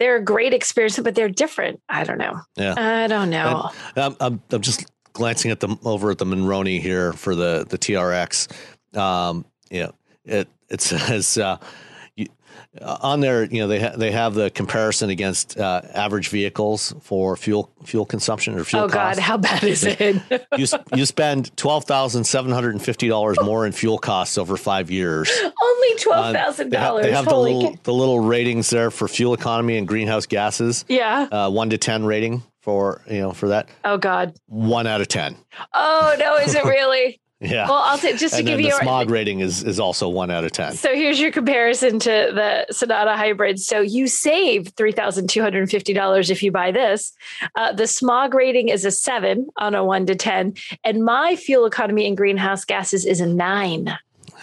they're a great experience, but they're different. I don't know. Yeah, I don't know. I'm, I'm, I'm just glancing at the over at the Monroney here for the the TRX, um, know, it it says uh, you, uh, on there, you know, they ha- they have the comparison against uh, average vehicles for fuel fuel consumption or fuel. Oh costs. God, how bad is it? you you spend twelve thousand seven hundred and fifty dollars more in fuel costs over five years. Only twelve thousand dollars. They have Holy the little, the little ratings there for fuel economy and greenhouse gases. Yeah, uh, one to ten rating for you know for that. Oh God, one out of ten. Oh no, is it really? yeah. Well, I'll t- just to and give you the your smog rating is is also one out of ten. So here's your comparison to the Sonata Hybrid. So you save three thousand two hundred and fifty dollars if you buy this. Uh, the smog rating is a seven on a one to ten, and my fuel economy and greenhouse gases is a nine.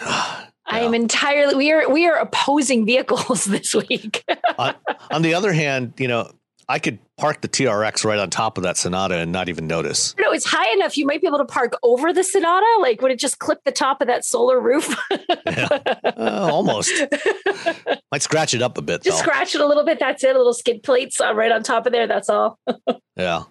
I am entirely we are we are opposing vehicles this week. on, on the other hand, you know, I could park the TRX right on top of that Sonata and not even notice. No, it's high enough. You might be able to park over the Sonata. Like, would it just clip the top of that solar roof? yeah, uh, almost. might scratch it up a bit. Just though. scratch it a little bit. That's it. A little skid plates uh, right on top of there. That's all. yeah.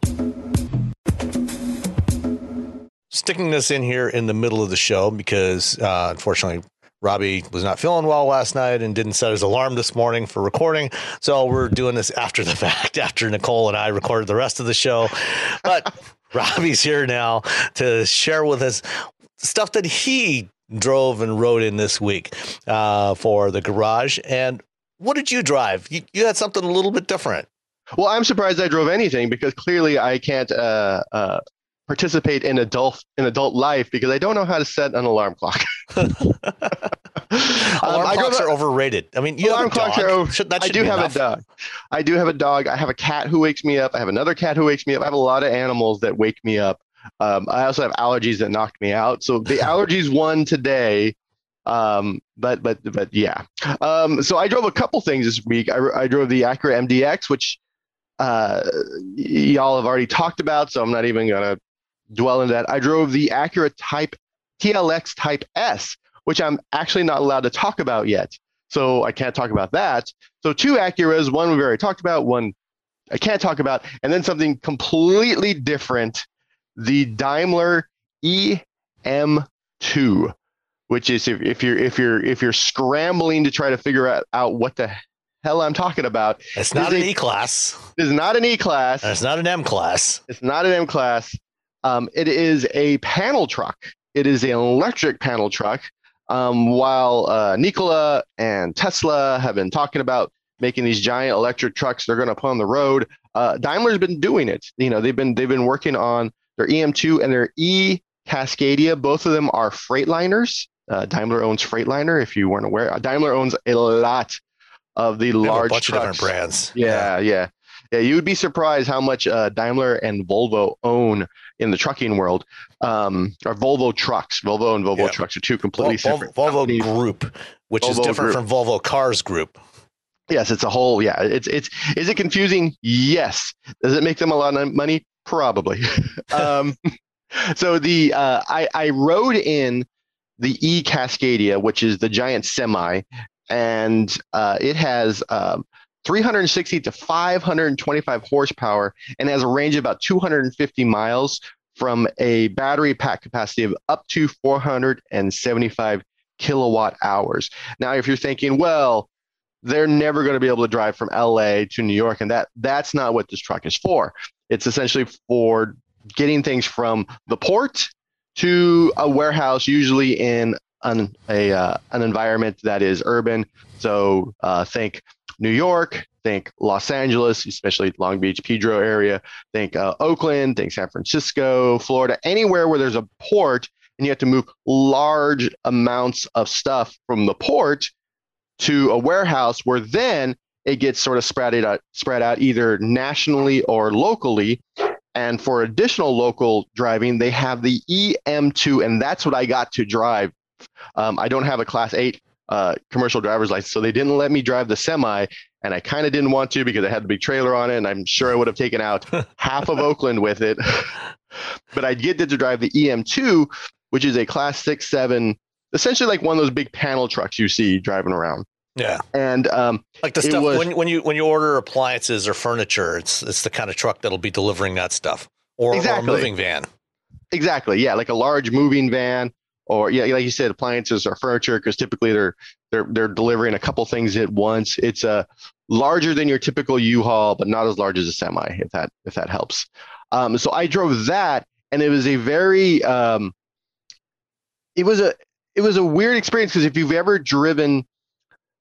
Sticking this in here in the middle of the show because uh, unfortunately Robbie was not feeling well last night and didn't set his alarm this morning for recording. So we're doing this after the fact, after Nicole and I recorded the rest of the show. But Robbie's here now to share with us stuff that he drove and rode in this week uh, for the garage. And what did you drive? You, you had something a little bit different. Well, I'm surprised I drove anything because clearly I can't uh, uh, participate in adult in adult life because I don't know how to set an alarm clock. um, alarm clocks are overrated. I mean, you alarm clocks are over, I do have enough. a dog. I do have a dog. I have a cat who wakes me up. I have another cat who wakes me up. I have a lot of animals that wake me up. Um, I also have allergies that knock me out. So the allergies won today. Um, but but but yeah. Um, so I drove a couple things this week. I, I drove the Acura MDX, which uh, y'all have already talked about, so I'm not even gonna dwell in that. I drove the Acura Type TLX Type S, which I'm actually not allowed to talk about yet. So I can't talk about that. So two Acuras, one we've already talked about, one I can't talk about, and then something completely different, the Daimler EM2, which is if, if you're if you're if you're scrambling to try to figure out, out what the hell I'm talking about. It's not an E class. It's not an E class. It's not an M class. It's not an M class. Um, it is a panel truck. It is an electric panel truck. Um, while uh, Nikola and Tesla have been talking about making these giant electric trucks they're going to put on the road, uh, Daimler's been doing it. You know, they've been they've been working on their EM2 and their E Cascadia. Both of them are Freightliners. Uh, Daimler owns Freightliner. If you weren't aware, Daimler owns a lot of the large a bunch trucks. of different brands. Yeah, yeah, yeah. Yeah, you would be surprised how much uh, Daimler and Volvo own in the trucking world. Um, or Volvo trucks. Volvo and Volvo yeah. trucks are two completely Vol- different. Volvo companies. Group, which Volvo is different group. from Volvo Cars Group. Yes, it's a whole. Yeah, it's it's. Is it confusing? Yes. Does it make them a lot of money? Probably. um, so the uh, I I rode in the E Cascadia, which is the giant semi, and uh, it has um, 360 to 525 horsepower and has a range of about 250 miles from a battery pack capacity of up to 475 kilowatt hours. Now, if you're thinking, well, they're never going to be able to drive from LA to New York, and that that's not what this truck is for. It's essentially for getting things from the port to a warehouse, usually in an, a, uh, an environment that is urban. So uh, think New York, think Los Angeles, especially Long Beach, Pedro area, think uh, Oakland, think San Francisco, Florida, anywhere where there's a port and you have to move large amounts of stuff from the port to a warehouse where then it gets sort of spread out, spread out either nationally or locally. And for additional local driving, they have the EM2, and that's what I got to drive. Um, I don't have a Class 8 uh, commercial driver's license. So they didn't let me drive the semi, and I kind of didn't want to because it had the big trailer on it, and I'm sure I would have taken out half of Oakland with it. but I did get to drive the EM2, which is a Class Six, Seven, essentially like one of those big panel trucks you see driving around. Yeah, and um, like the stuff was, when when you when you order appliances or furniture, it's it's the kind of truck that'll be delivering that stuff, or, exactly. or a moving van. Exactly. Yeah, like a large moving van or yeah, like you said, appliances or furniture, because typically they're they're they're delivering a couple things at once. It's a uh, larger than your typical U-Haul, but not as large as a semi, if that if that helps. Um, so I drove that, and it was a very um, it was a it was a weird experience because if you've ever driven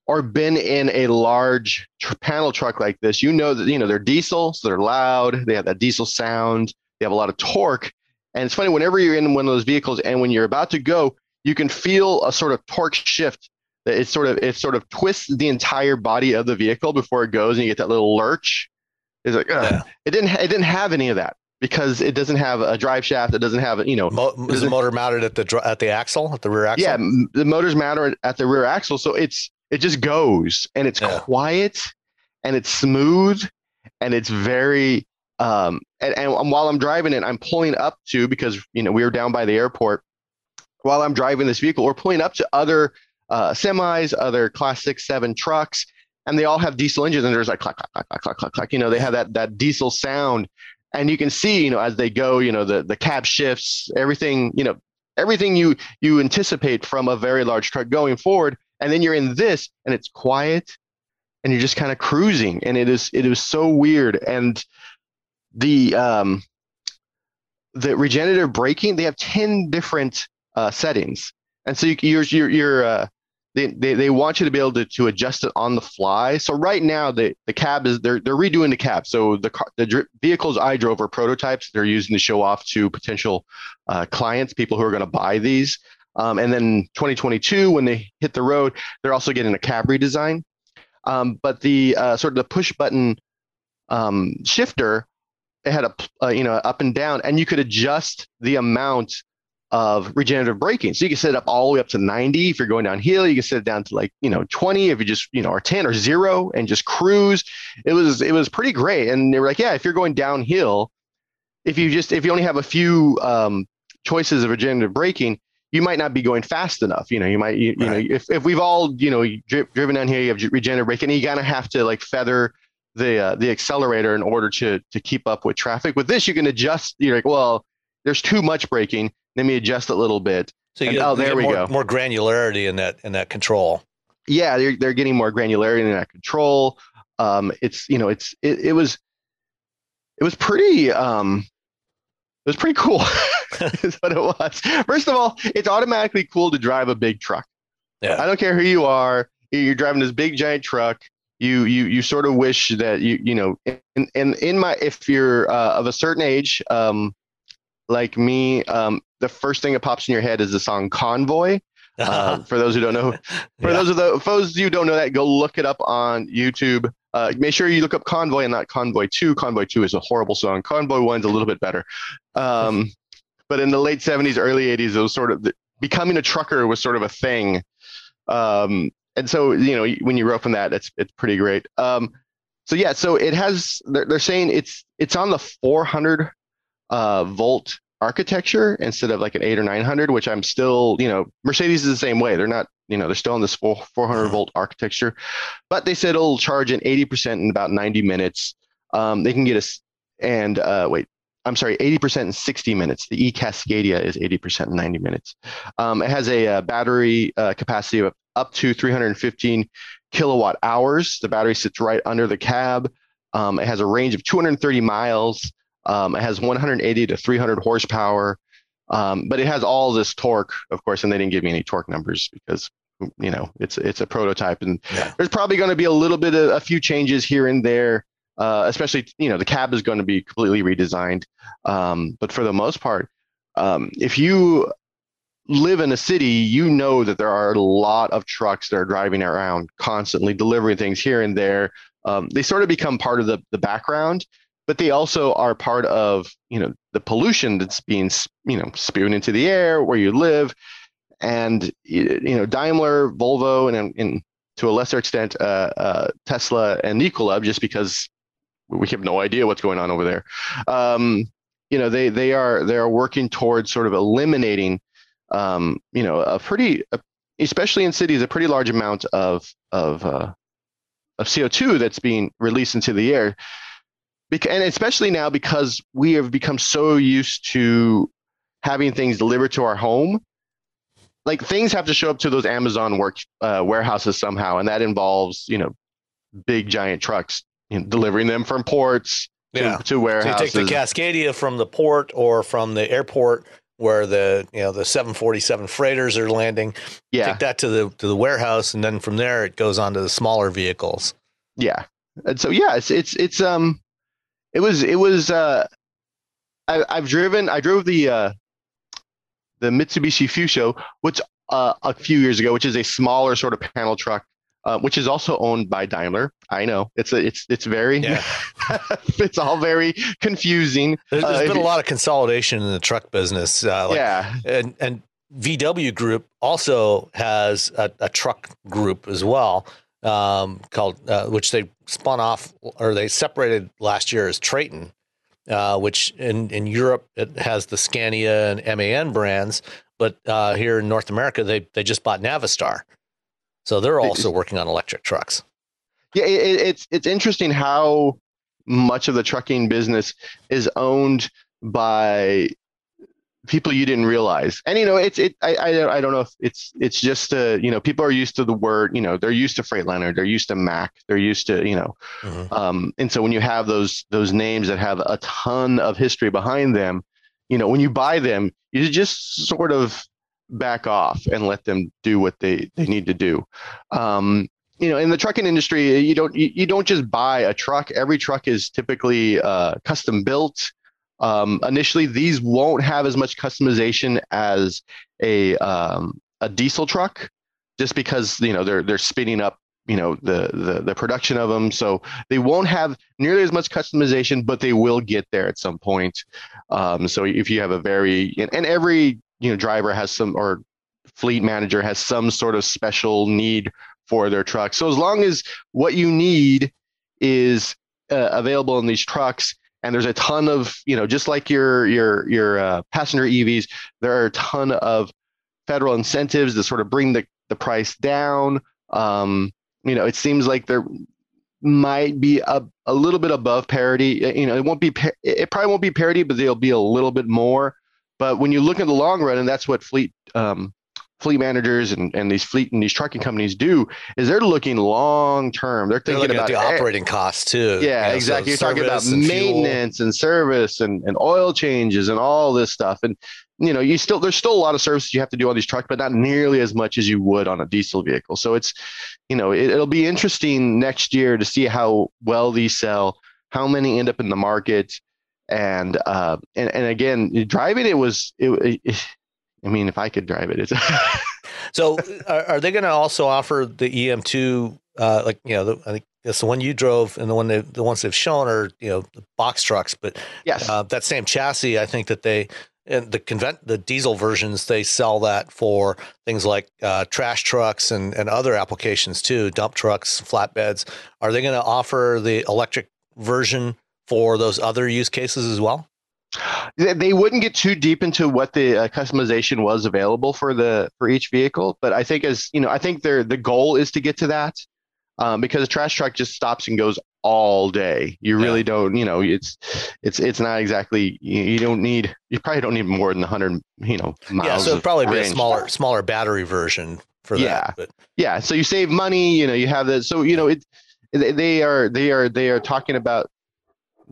or been in a large tr- panel truck like this, you know that you know they're diesel, so they're loud. They have that diesel sound. They have a lot of torque, and it's funny, whenever you're in one of those vehicles and when you're about to go, you can feel a sort of torque shift. That it sort of it sort of twists the entire body of the vehicle before it goes, and you get that little lurch. It's like yeah. it didn't it didn't have any of that because it doesn't have a drive shaft. It doesn't have you know. Mo- is the motor mounted at the at the axle at the rear axle? Yeah, the motor's mounted at the rear axle, so it's it just goes and it's yeah. quiet and it's smooth and it's very um, and, and while I'm driving it, I'm pulling up to because you know we were down by the airport. While I'm driving this vehicle, we're pulling up to other uh, semis, other class six, seven trucks, and they all have diesel engines, and there's like clack, clack, clack, clack, clack, clack. You know, they have that that diesel sound, and you can see, you know, as they go, you know, the the cab shifts, everything, you know, everything you you anticipate from a very large truck going forward, and then you're in this, and it's quiet, and you're just kind of cruising, and it is it is so weird, and the um the regenerative braking they have 10 different uh, settings and so you, you're you're, you're uh, they, they, they want you to be able to, to adjust it on the fly. So right now the, the cab is they're they're redoing the cab. So the car, the vehicles I drove are prototypes. They're using to show off to potential uh, clients, people who are going to buy these. Um, and then 2022, when they hit the road, they're also getting a cab redesign. Um, but the uh, sort of the push button um, shifter, it had a, uh, you know up and down, and you could adjust the amount of regenerative braking. So you can set it up all the way up to 90 if you're going downhill. You can set it down to like, you know, 20 if you just, you know, or 10 or zero and just cruise. It was it was pretty great. And they were like, yeah, if you're going downhill, if you just if you only have a few um, choices of regenerative braking, you might not be going fast enough. You know, you might you, you know if, if we've all you know dri- driven down here, you have regenerative braking, you gotta have to like feather the uh, the accelerator in order to to keep up with traffic. With this, you can adjust. You're like, well, there's too much braking let me adjust a little bit. So you, and, oh, there we more, go. More granularity in that in that control. Yeah, they're they're getting more granularity in that control. Um, it's you know it's it, it was it was pretty um, it was pretty cool. is what it was. First of all, it's automatically cool to drive a big truck. Yeah. I don't care who you are. You're driving this big giant truck. You you you sort of wish that you you know and in, in, in my if you're uh, of a certain age, um, like me, um, the first thing that pops in your head is the song Convoy. Uh, for those who don't know, for yeah. those of the for those you don't know that, go look it up on YouTube. Uh, make sure you look up Convoy and not Convoy Two. Convoy Two is a horrible song. Convoy One's a little bit better. Um, but in the late '70s, early '80s, it was sort of the, becoming a trucker was sort of a thing. Um, and so you know when you wrote from that, it's it's pretty great. Um, so yeah, so it has. They're, they're saying it's it's on the 400 uh, volt architecture instead of like an eight or 900, which I'm still, you know, Mercedes is the same way. They're not, you know, they're still in this 400 mm-hmm. volt architecture, but they said it'll charge an 80% in about 90 minutes. Um, they can get us, and uh, wait, I'm sorry, 80% in 60 minutes. The e Cascadia is 80% in 90 minutes. Um, it has a, a uh, battery uh, capacity of up to 315 kilowatt hours. The battery sits right under the cab. Um, it has a range of 230 miles. Um, it has 180 to 300 horsepower, um, but it has all this torque, of course, and they didn't give me any torque numbers because you know it's it's a prototype, and yeah. there's probably going to be a little bit of a few changes here and there. Uh, especially, you know, the cab is going to be completely redesigned, um, but for the most part, um, if you live in a city, you know that there are a lot of trucks that are driving around constantly, delivering things here and there. Um, they sort of become part of the the background but they also are part of you know the pollution that's being you know spewed into the air where you live and you know daimler volvo and, and to a lesser extent uh, uh, tesla and Nikola, just because we have no idea what's going on over there um, you know they they are they are working towards sort of eliminating um, you know a pretty a, especially in cities a pretty large amount of of uh, of CO2 that's being released into the air and especially now because we have become so used to having things delivered to our home like things have to show up to those amazon work uh, warehouses somehow and that involves you know big giant trucks you know, delivering them from ports to, yeah. to warehouses. So you take the Cascadia from the port or from the airport where the you know the 747 freighters are landing. Yeah. Take that to the to the warehouse and then from there it goes on to the smaller vehicles. Yeah. And so yeah, it's it's it's um it was it was uh I, I've driven I drove the uh the Mitsubishi Fuso, which uh, a few years ago, which is a smaller sort of panel truck, uh, which is also owned by Daimler. I know it's a, it's it's very yeah. it's all very confusing. There's, there's uh, been a lot of consolidation in the truck business. Uh, like, yeah, and and VW Group also has a, a truck group as well um, called uh, which they spun off or they separated last year as Traton, uh, which in in Europe it has the Scania and MAN brands, but uh, here in North America they they just bought Navistar, so they're also working on electric trucks. Yeah, it, it's it's interesting how much of the trucking business is owned by people you didn't realize. And you know, it's it. I I, I don't know if it's it's just uh, you know people are used to the word. You know, they're used to Freightliner, they're used to Mack, they're used to you know, mm-hmm. um, and so when you have those those names that have a ton of history behind them, you know, when you buy them, you just sort of back off and let them do what they they need to do. Um, you know, in the trucking industry, you don't you, you don't just buy a truck. Every truck is typically uh, custom built. Um, initially, these won't have as much customization as a um, a diesel truck, just because you know they're they're spinning up you know the, the the production of them, so they won't have nearly as much customization, but they will get there at some point. Um, so if you have a very and, and every you know driver has some or fleet manager has some sort of special need for their truck. So as long as what you need is uh, available in these trucks, and there's a ton of you know just like your your your uh, passenger EVs, there are a ton of federal incentives to sort of bring the the price down. Um, you know, it seems like there might be a, a little bit above parity. You know, it won't be it probably won't be parity, but they'll be a little bit more. But when you look at the long run, and that's what fleet um, fleet managers and, and these fleet and these trucking companies do is they're looking long term. They're thinking they're about the operating costs too. Yeah, you know, exactly. So You're talking about and maintenance fuel. and service and, and oil changes and all this stuff. And you know, you still there's still a lot of services you have to do on these trucks, but not nearly as much as you would on a diesel vehicle. So it's, you know, it, it'll be interesting next year to see how well these sell, how many end up in the market, and uh, and and again, driving it was it, it I mean, if I could drive it, it's. so, are, are they going to also offer the EM2? Uh, like you know, the, I think it's the one you drove, and the one they, the ones they've shown are you know the box trucks. But yes, uh, that same chassis, I think that they and the convent the diesel versions they sell that for things like uh, trash trucks and and other applications too, dump trucks, flatbeds. Are they going to offer the electric version for those other use cases as well? they wouldn't get too deep into what the uh, customization was available for the for each vehicle but i think as you know i think their the goal is to get to that um, because a trash truck just stops and goes all day you really yeah. don't you know it's it's it's not exactly you, you, don't need you probably don't need more than 100 you know miles yeah so it'd probably be a smaller smaller battery version for yeah. that but. yeah so you save money you know you have that so you know it they are they are they are talking about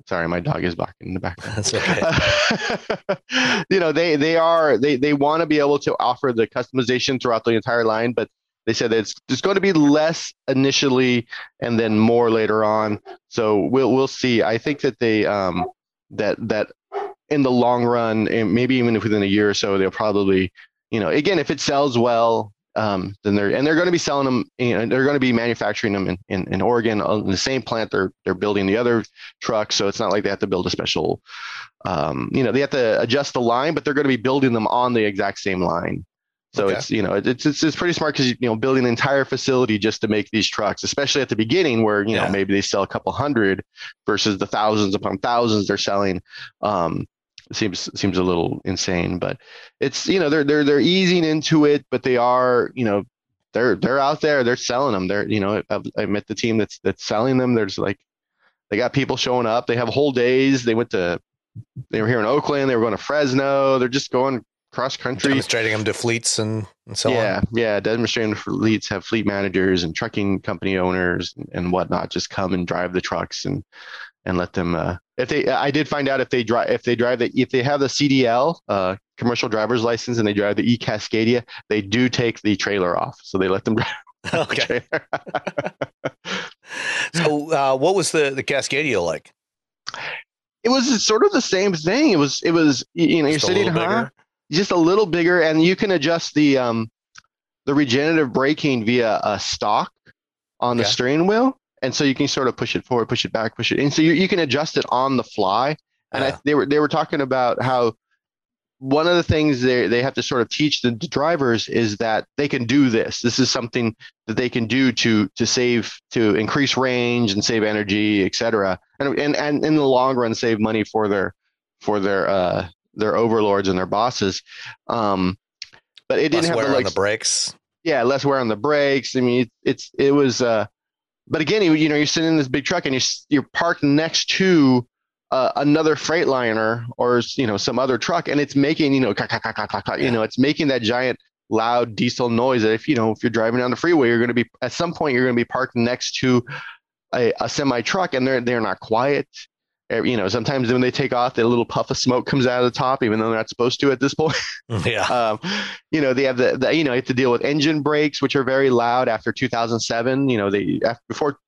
Sorry, my dog is barking in the background. That's okay. you know, they they are they they want to be able to offer the customization throughout the entire line, but they said that it's just going to be less initially and then more later on. So we'll we'll see. I think that they um that that in the long run, and maybe even if within a year or so, they'll probably you know again if it sells well um, then they're and they're going to be selling them. You know, they're going to be manufacturing them in, in, in Oregon on the same plant they're they're building the other trucks. So it's not like they have to build a special. Um, you know, they have to adjust the line, but they're going to be building them on the exact same line. So okay. it's you know it's it's, it's pretty smart because you know building an entire facility just to make these trucks, especially at the beginning where you yeah. know maybe they sell a couple hundred versus the thousands upon thousands they're selling. Um, seems seems a little insane, but it's you know they're they're they're easing into it, but they are you know they're they're out there they're selling them. They're you know I've, I met the team that's that's selling them. There's like they got people showing up. They have whole days. They went to they were here in Oakland. They were going to Fresno. They're just going cross country, demonstrating them to fleets and, and so yeah, on. Yeah, yeah, demonstrating fleets have fleet managers and trucking company owners and, and whatnot just come and drive the trucks and and let them uh, if they i did find out if they drive if they drive the if they have the cdl uh, commercial driver's license and they drive the e cascadia they do take the trailer off. So they let them drive okay. so uh, what was the the cascadia like? It was sort of the same thing. It was it was you know just you're sitting huh? just a little bigger and you can adjust the um the regenerative braking via a stock on the steering wheel and so you can sort of push it forward, push it back, push it, and so you, you can adjust it on the fly. And yeah. I, they were they were talking about how one of the things they they have to sort of teach the, drivers is that they can do this. This is something that they can do to to save to increase range and save energy, et cetera, and and and in the long run save money for their for their uh their overlords and their bosses. Um, but it didn't less have wear the, like, on the brakes. Yeah, less wear on the brakes. I mean, it, it's it was uh but again, you, you know, you're sitting in this big truck and you're you're parked next to uh, another Freightliner or you know some other truck, and it's making you know you know it's making that giant loud diesel noise that if you know if you're driving down the freeway, you're going to be at some point you're going to be parked next to a, a semi truck, and they're they're not quiet. You know, sometimes when they take off, a little puff of smoke comes out of the top, even though they're not supposed to at this point. Yeah. um, you know, they have the, the, you know, you have to deal with engine brakes, which are very loud after 2007. You know, they after, before,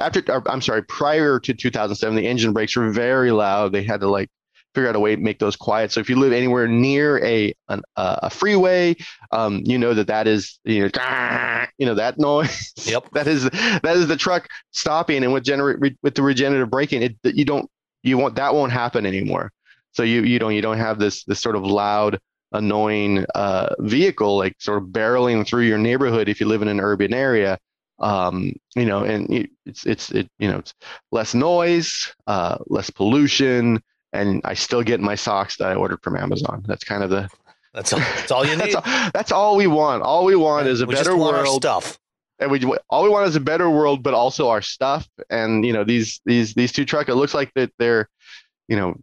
after, or, I'm sorry, prior to 2007, the engine brakes were very loud. They had to like figure out a way to make those quiet. So if you live anywhere near a an, uh, a freeway, um, you know that that is you know you know that noise. Yep. that is that is the truck stopping, and with generate with the regenerative braking, it you don't you want that won't happen anymore. So you you don't you don't have this this sort of loud annoying uh, vehicle like sort of barreling through your neighborhood if you live in an urban area um, you know, and it's it's it you know it's less noise, uh, less pollution, and I still get my socks that I ordered from Amazon. That's kind of the that's all, that's all you need. that's, all, that's all we want. All we want is a we better world. stuff. And we all we want is a better world, but also our stuff. And you know these these these two truck. It looks like that they're, you know,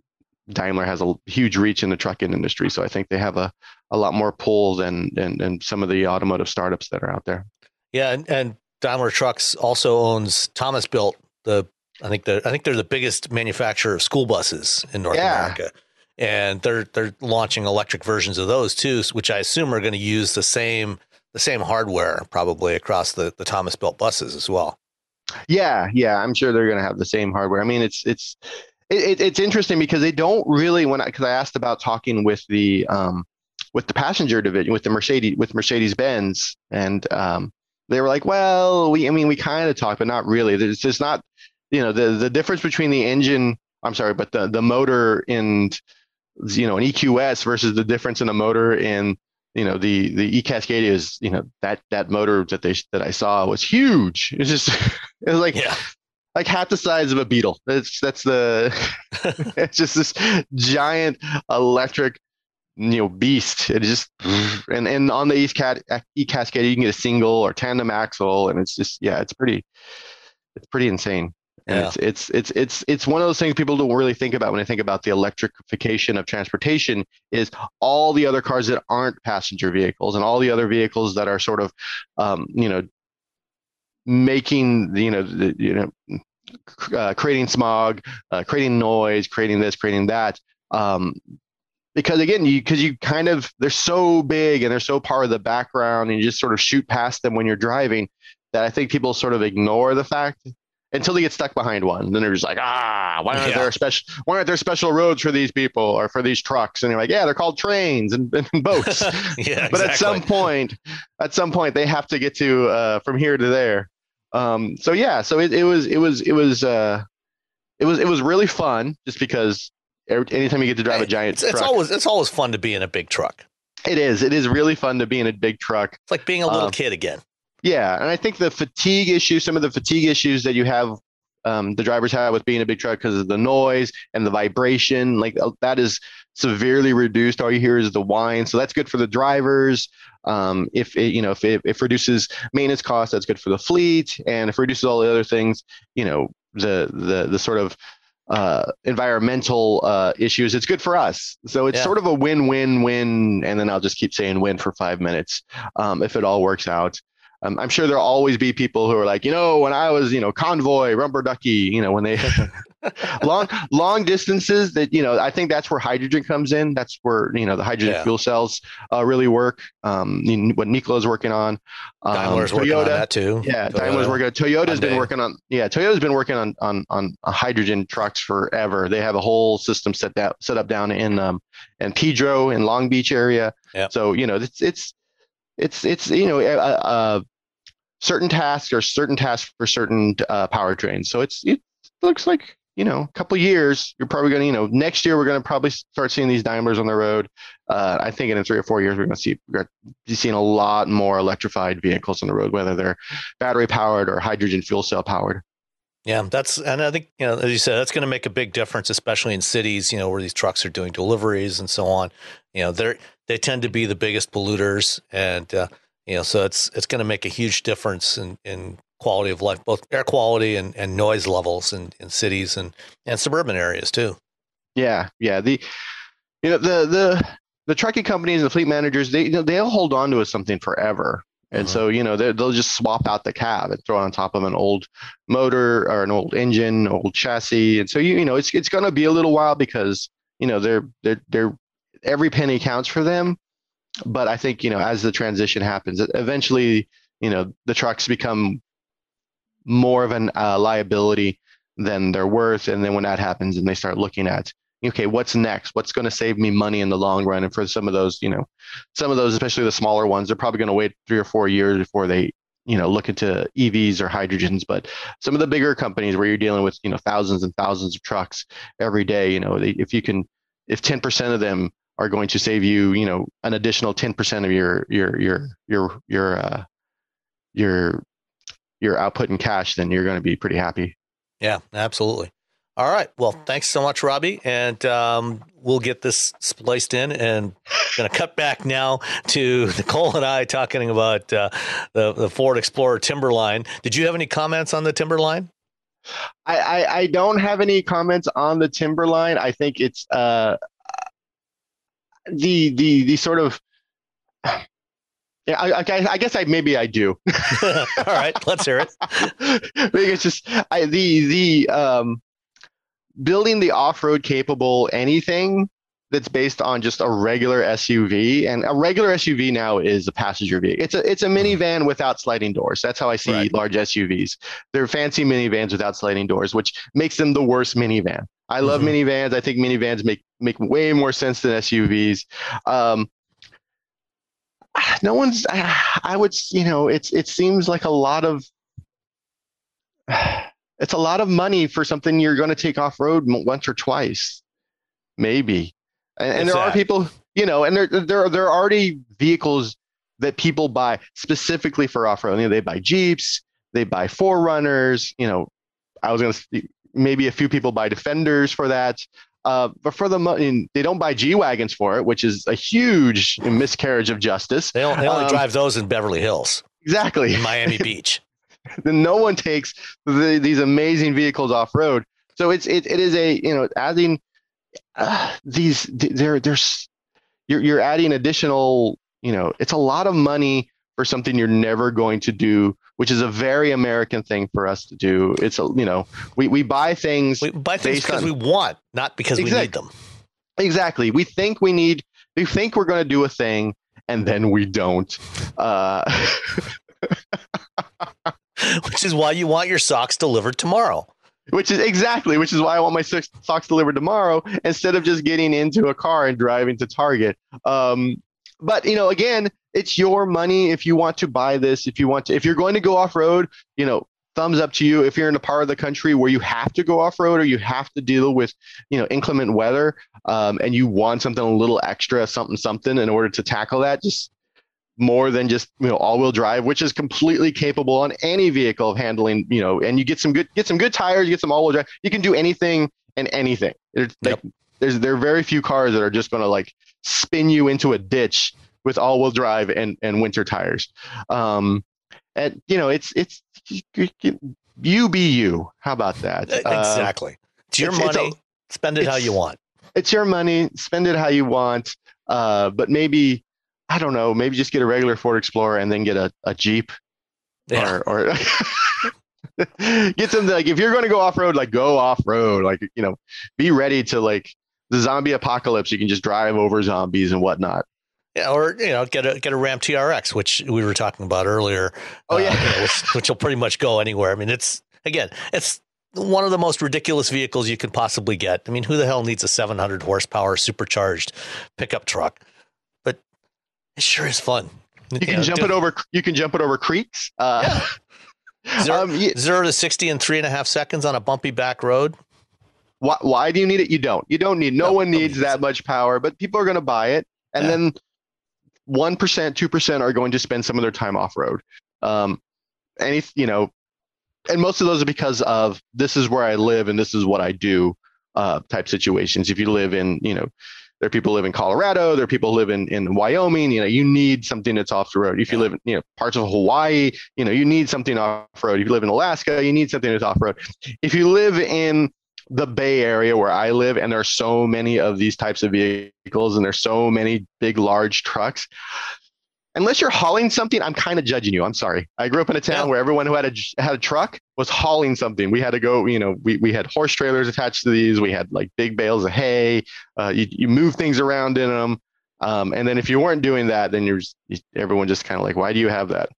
Daimler has a huge reach in the trucking industry, so I think they have a, a lot more pull than, than than some of the automotive startups that are out there. Yeah, and, and Daimler Trucks also owns Thomas Built, the I think the I think they're the biggest manufacturer of school buses in North Yeah. America. And they're they're launching electric versions of those too, which I assume are going to use the same the same hardware probably across the, the Thomas Built buses as well. Yeah, yeah, I'm sure they're going to have the same hardware. I mean, it's it's it, it, it's interesting because they don't really when because I, asked about talking with the um, with the passenger division with the Mercedes with Mercedes Benz and um, they were like, well, we I mean we kind of talked, but not really. There's just not you know the the difference between the engine. I'm sorry, but the the motor in you know an EQS versus the difference in a motor in you know the the E Cascadia is you know that that motor that they that I saw was huge. It's just it was like Yeah. like half the size of a Beetle. That's that's the it's just this giant electric you know beast. It just and and on the East Cat E Cascadia you can get a single or tandem axle and it's just yeah it's pretty it's pretty insane. And Yeah. it's it's it's it's it's one of those things people don't really think about when they think about the electrification of transportation is all the other cars that aren't passenger vehicles and all the other vehicles that are sort of um, you know making you know the, you know uh, creating smog, uh, creating noise, creating this, creating that. Um, because again, you because you kind of they're so big and they're so part of the background, and you just sort of shoot past them when you're driving. That I think people sort of ignore the fact until they get stuck behind one. Then they're just like, ah, why aren't Yeah. there special why aren't there special roads for these people or for these trucks? And you're like, yeah, they're called trains and, and boats. yeah, but at some point, at some point, they have to get to uh, from here to there. Um, so yeah, so it, it was it was it was uh, it was it was really fun just because every, anytime you get to drive a giant It's, it's truck, always it's always fun to be in a big truck. it is it is really fun to be in a big truck. It's like being a little Um, kid again. Yeah, and I think the fatigue issue, some of the fatigue issues that you have, um, the drivers have with being a big truck because of the noise and the vibration, like uh, that is severely reduced. All you hear is the whine, so that's good for the drivers. Um, if it, you know, if it if reduces maintenance costs, that's good for the fleet, and if it reduces all the other things, you know, the the the sort of uh, environmental uh, issues, it's good for us. So it's Yeah. sort of a win-win-win, and then I'll just keep saying win for five minutes um, if it all works out. Um, I'm sure there'll always be people who are like, you know, when I was, you know, convoy, rubber ducky, you know, when they long long distances that, you know, I think that's where hydrogen comes in. That's where, you know, the hydrogen Yeah. fuel cells uh, really work. Um, you know, what Nikola's working on. Um, Daimler's working on that too. yeah, Toyota. Daimler's working. Toyota's been working on. Yeah, Toyota's been working on on on hydrogen trucks forever. They have a whole system set that set up down in um in Pedro in Long Beach area. Yep. So you know it's it's it's it's you know uh, uh, certain tasks or certain tasks for certain uh, powertrains. So it's it looks like you know a couple years you're probably going to you know next year we're going to probably start seeing these Daimlers on the road. Uh, I think in three or four years we're going to see we're seeing a lot more electrified vehicles on the road, whether they're battery powered or hydrogen fuel cell powered. Yeah, that's and I think you know, as you said, that's going to make a big difference, especially in cities, you know, where these trucks are doing deliveries and so on. You know, they're they tend to be the biggest polluters, and uh, you know, so it's it's going to make a huge difference in in quality of life, both air quality and, and noise levels in, in cities and and suburban areas too. Yeah, yeah. The you know the the the trucking companies, the fleet managers, they you know, they'll hold on to something forever. And uh-huh. so, you know, they'll just swap out the cab and throw it on top of an old motor or an old engine, old chassis. And so, you, you know, it's, it's going to be a little while because, you know, they're, they're, they're, every penny counts for them. But I think, you know, as the transition happens, eventually, you know, the trucks become more of a uh, liability than they're worth. And then when that happens and they start looking at, okay, what's next? What's going to save me money in the long run? And for some of those, you know, some of those, especially the smaller ones, they're probably going to wait three or four years before they, you know, look into EVs or hydrogens. But some of the bigger companies where you're dealing with, you know, thousands and thousands of trucks every day, you know, if you can, if 10% of them are going to save you, you know, an additional 10% of your, your, your, your, your, uh, your, your output in cash, then you're going to be pretty happy. Yeah, absolutely. All right. Well, thanks so much, Robbie. And um, we'll get this spliced in and going to cut back now to Nicole and I talking about uh, the, the Ford Explorer Timberline. Did you have any comments on the Timberline? I, I, I don't have any comments on the Timberline. I think it's uh, the the the sort of yeah, I, I, I, guess I maybe I do. All right, let's hear it. it's just I, the the um building the off-road capable anything that's based on just a regular SUV, and a regular SUV now is a passenger vehicle. It's a it's a minivan without sliding doors. That's how I see right. large SUVs. They're fancy minivans without sliding doors, which makes them the worst minivan. I love mm-hmm. minivans. I think minivans make make way more sense than SUVs. Um, no one's. I would you know it's it seems like a lot of it's a lot of money for something you're going to take off road once or twice, maybe. And, and there that? are people, you know, and there there there are already vehicles that people buy specifically for off road. You know, they buy Jeeps, they buy 4Runners. You know, I was going to maybe a few people buy Defenders for that. Uh, but for the money, they don't buy G wagons for it, which is a huge miscarriage of justice. They, only, they only um, drive those in Beverly Hills, exactly, in Miami Beach. then no one takes the, these amazing vehicles off road. So it's it, it is a you know adding uh, these there there's you're you're adding additional you know it's a lot of money for something you're never going to do which is a very american thing for us to do. It's a you know we, we buy things we buy things because we want not because exactly, we need them. exactly. We think we need we think we're going to do a thing and then we don't. Uh, which is why you want your socks delivered tomorrow. Which is exactly, which is why I want my socks delivered tomorrow instead of just getting into a car and driving to Target. Um, but you know, again, it's your money. If you want to buy this, if you want to, if you're going to go off road, you know, thumbs up to you. If you're in a part of the country where you have to go off road or you have to deal with, you know, inclement weather, um, and you want something a little extra, something, something, in order to tackle that, just more than just you know all-wheel drive, which is completely capable on any vehicle of handling. You know, and you get some good get some good tires, you get some all-wheel drive. You can do anything and anything. It's like yep. there's there are very few cars that are just going to like spin you into a ditch with all-wheel drive and and winter tires. Um, and you know, it's it's you be you. How about that? Exactly. Uh, it's your it's, money. It's a, spend it how you want. It's your money. Spend it how you want. Uh, but maybe I don't know, maybe just get a regular Ford Explorer and then get a, a Jeep yeah. or, or get something like if you're going to go off road, like go off road, like, you know, be ready to like the zombie apocalypse. You can just drive over zombies and whatnot. Yeah, or you know, get a get a Ram TRX, which we were talking about earlier. Oh yeah, uh, you know, which, which will pretty much go anywhere. I mean, it's again, it's one of the most ridiculous vehicles you can possibly get. I mean, who the hell needs a 700 horsepower supercharged pickup truck? It sure is fun. You, can jump it over. You can jump it over creeks. Uh, yeah. zero, um, yeah. zero to sixty in three and a half seconds on a bumpy back road. Why, why do you need it? You don't. You don't need. No, no one needs that much power, but people are going to buy it, and yeah. then one percent, two percent are going to spend some of their time off road. Um, any, you know, and most of those are because of this is where I live and this is what I do. Uh, type situations. If you live in, you know, there are people who live in Colorado. There are people who live in, in Wyoming. You know, you need something that's off the road. If you live in, you know, parts of Hawaii, you know, you need something off road. If you live in Alaska, you need something that's off road. If you live in the Bay Area where I live, and there are so many of these types of vehicles, and there's so many big, large trucks. Unless you're hauling something, I'm kind of judging you. I'm sorry. I grew up in a town yeah. where everyone who had a had a truck was hauling something. We had to go, you know, we, we had horse trailers attached to these. We had like big bales of hay. Uh, you, you move things around in them. Um, and then if you weren't doing that, then you're everyone just kind of like, why do you have that?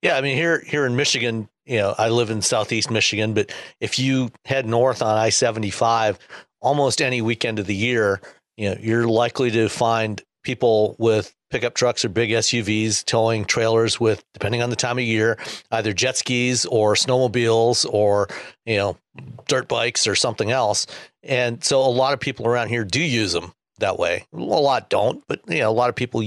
Yeah, I mean here here in Michigan, you know, I live in Southeast Michigan, but if you head north on I seventy five, almost any weekend of the year, you know, you're likely to find people with pickup trucks or big SUVs towing trailers with, depending on the time of year, either jet skis or snowmobiles or you know dirt bikes or something else. And so a lot of people around here do use them that way. A lot don't, but you know, a lot of people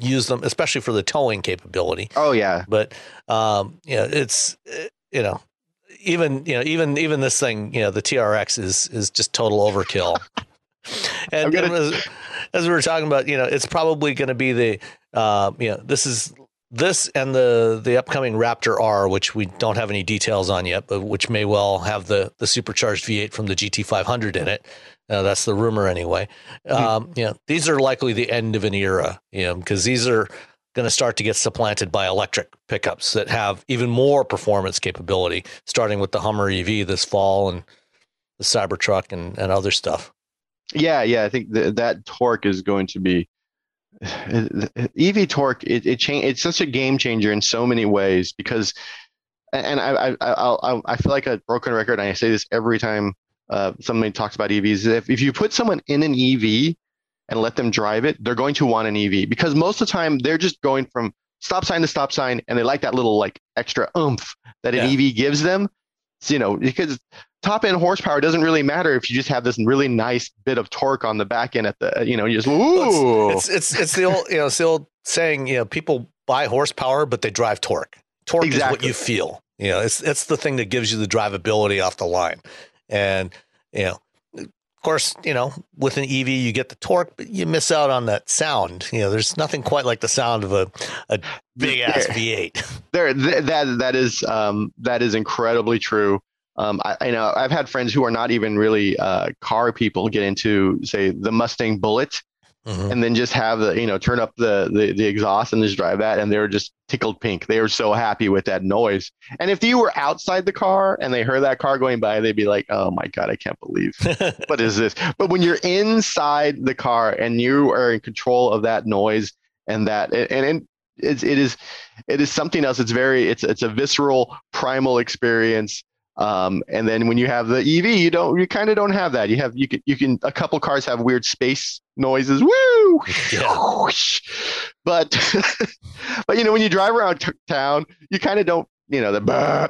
use them, especially for the towing capability. Oh yeah. But um, you know, it's you know, even you know, even even this thing, you know, the TRX is is just total overkill. and, gonna... as, as, we were talking about, you know, it's probably going to be the uh, you know, this is this and the the upcoming Raptor R, which we don't have any details on yet, but which may well have the the supercharged V8 from the GT500 in it. Uh, that's the rumor anyway. Hmm. Um, you know, these are likely the end of an era, you know, because these are going to start to get supplanted by electric pickups that have even more performance capability, starting with the Hummer EV this fall and the Cybertruck and, and other stuff. Yeah, yeah, I think th- that torque is going to be EV torque. It, it change. It's such a game changer in so many ways because, and I I I, I feel like a broken record. And I say this every time uh, somebody talks about EVs. If, if you put someone in an EV and let them drive it, they're going to want an EV because most of the time they're just going from stop sign to stop sign and they like that little like extra oomph that an yeah. EV gives them. You know, because top end horsepower doesn't really matter if you just have this really nice bit of torque on the back end at the, you know, you just, ooh. It's, it's, it's, it's the old, you know, it's the old saying, you know, people buy horsepower, but they drive torque. Torque exactly. is what you feel. You know, it's, it's the thing that gives you the drivability off the line. And, you know, of course, you know, with an EV, you get the torque, but you miss out on that sound. You know, there's nothing quite like the sound of a, a big ass V8. There, that, that is, um, that is incredibly true. Um, I, I, know I've had friends who are not even really uh, car people get into, say, the Mustang Bullitt, mm-hmm. and then just have the you know turn up the, the the exhaust and just drive that and they were just tickled pink. They were so happy with that noise. And if you were outside the car and they heard that car going by they'd be like oh my god i can't believe what is this? But when you're inside the car and you are in control of that noise and that and, and it's, it is it is something else. It's very it's it's a visceral primal experience um, and then when you have the EV, you don't, you kind of don't have that. You have, you can, you can, a couple cars have weird space noises. Woo! Yeah. But, but you know, when you drive around t- town, you kind of don't, you know, the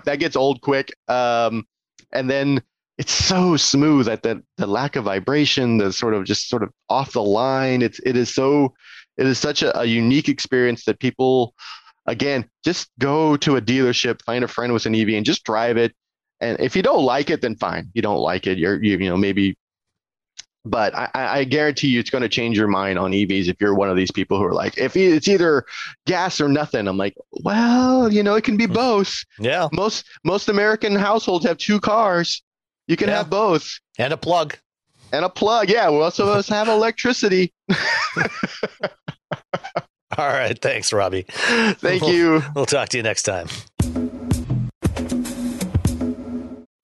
that gets old quick. Um, and then it's so smooth that the, the lack of vibration, the sort of just sort of off the line. It's, it is so, it is such a, a unique experience that people, again, just go to a dealership, find a friend with an EV and just drive it and if you don't like it, then fine. You don't like it. You're, you, you know, maybe, but I, I guarantee you it's going to change your mind on EVs if you're one of these people who are like, if it's either gas or nothing. I'm like, well, you know, it can be hmm. both. Yeah. Most, most American households have two cars. You can yeah. have both. And a plug. And a plug. Yeah. Most of us have electricity. All right. Thanks, Robbie. Thank we'll, you. We'll talk to you next time.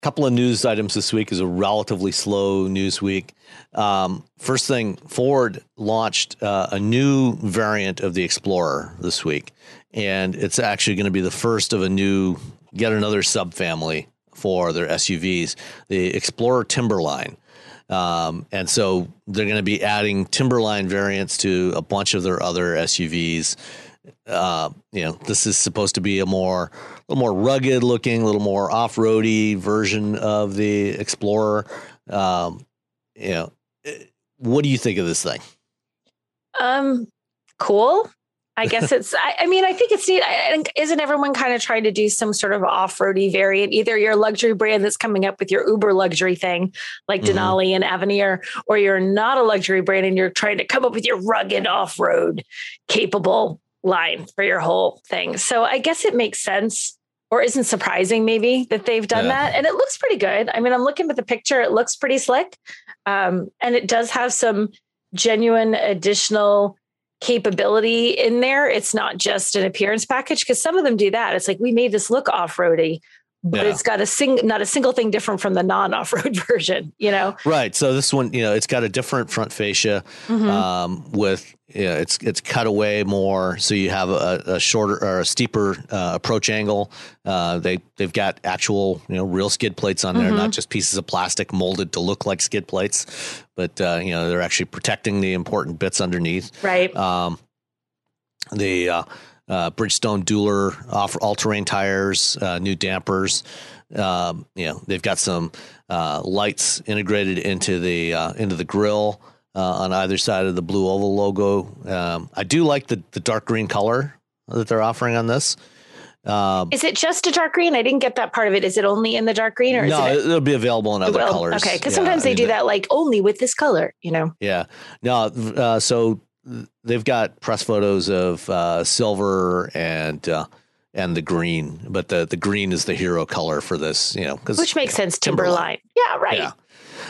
Couple of news items this week is a relatively slow news week. Um, first thing, Ford launched uh, a new variant of the Explorer this week, and it's actually going to be the first of a new, yet another subfamily for their SUVs, the Explorer Timberline. Um, and so they're going to be adding Timberline variants to a bunch of their other SUVs. Uh, you know, this is supposed to be a more, a little more rugged looking, a little more off roady version of the Explorer. Um, you know, eh, what do you think of this thing? Um, cool. I guess it's. I, I, mean, I think it's neat. I think isn't everyone kind of trying to do some sort of off-roady variant? Either your luxury brand that's coming up with your Uber luxury thing, like mm-hmm. Denali and Avenir, or you're not a luxury brand and you're trying to come up with your rugged off-road capable line for your whole thing. So I guess it makes sense or isn't surprising maybe that they've done yeah. that and it looks pretty good i mean i'm looking at the picture it looks pretty slick um, and it does have some genuine additional capability in there. It's not just an appearance package because some of them do that. It's like we made this look off-roady, but yeah. it's got a sing not a single thing different from the non off-road version, you know? Right. So this one, you know, it's got a different front fascia mm-hmm. um, with yeah, it's it's cut away more, so you have a, a shorter or a steeper uh, approach angle. Uh, they they've got actual you know real skid plates on there, mm-hmm. not just pieces of plastic molded to look like skid plates, but uh, you know they're actually protecting the important bits underneath. Right. Um, the uh, uh, Bridgestone Dueler off all terrain tires, uh, new dampers. Um, you know they've got some lights integrated into the into the grill uh, on either side of the blue oval logo. Um, I do like the, the dark green color that they're offering on this. Um, is it just a dark green? I didn't get that part of it. Is it only in the dark green, or no? It, will be available in other well, colors. Okay, because yeah, sometimes they I mean, do that like only with this color. You know? Yeah. No. Uh, so they've got press photos of uh, silver and uh, and the green, but the the green is the hero color for this. You know, because which makes you know, sense. Timberline. Timberline. Yeah. Right. Yeah.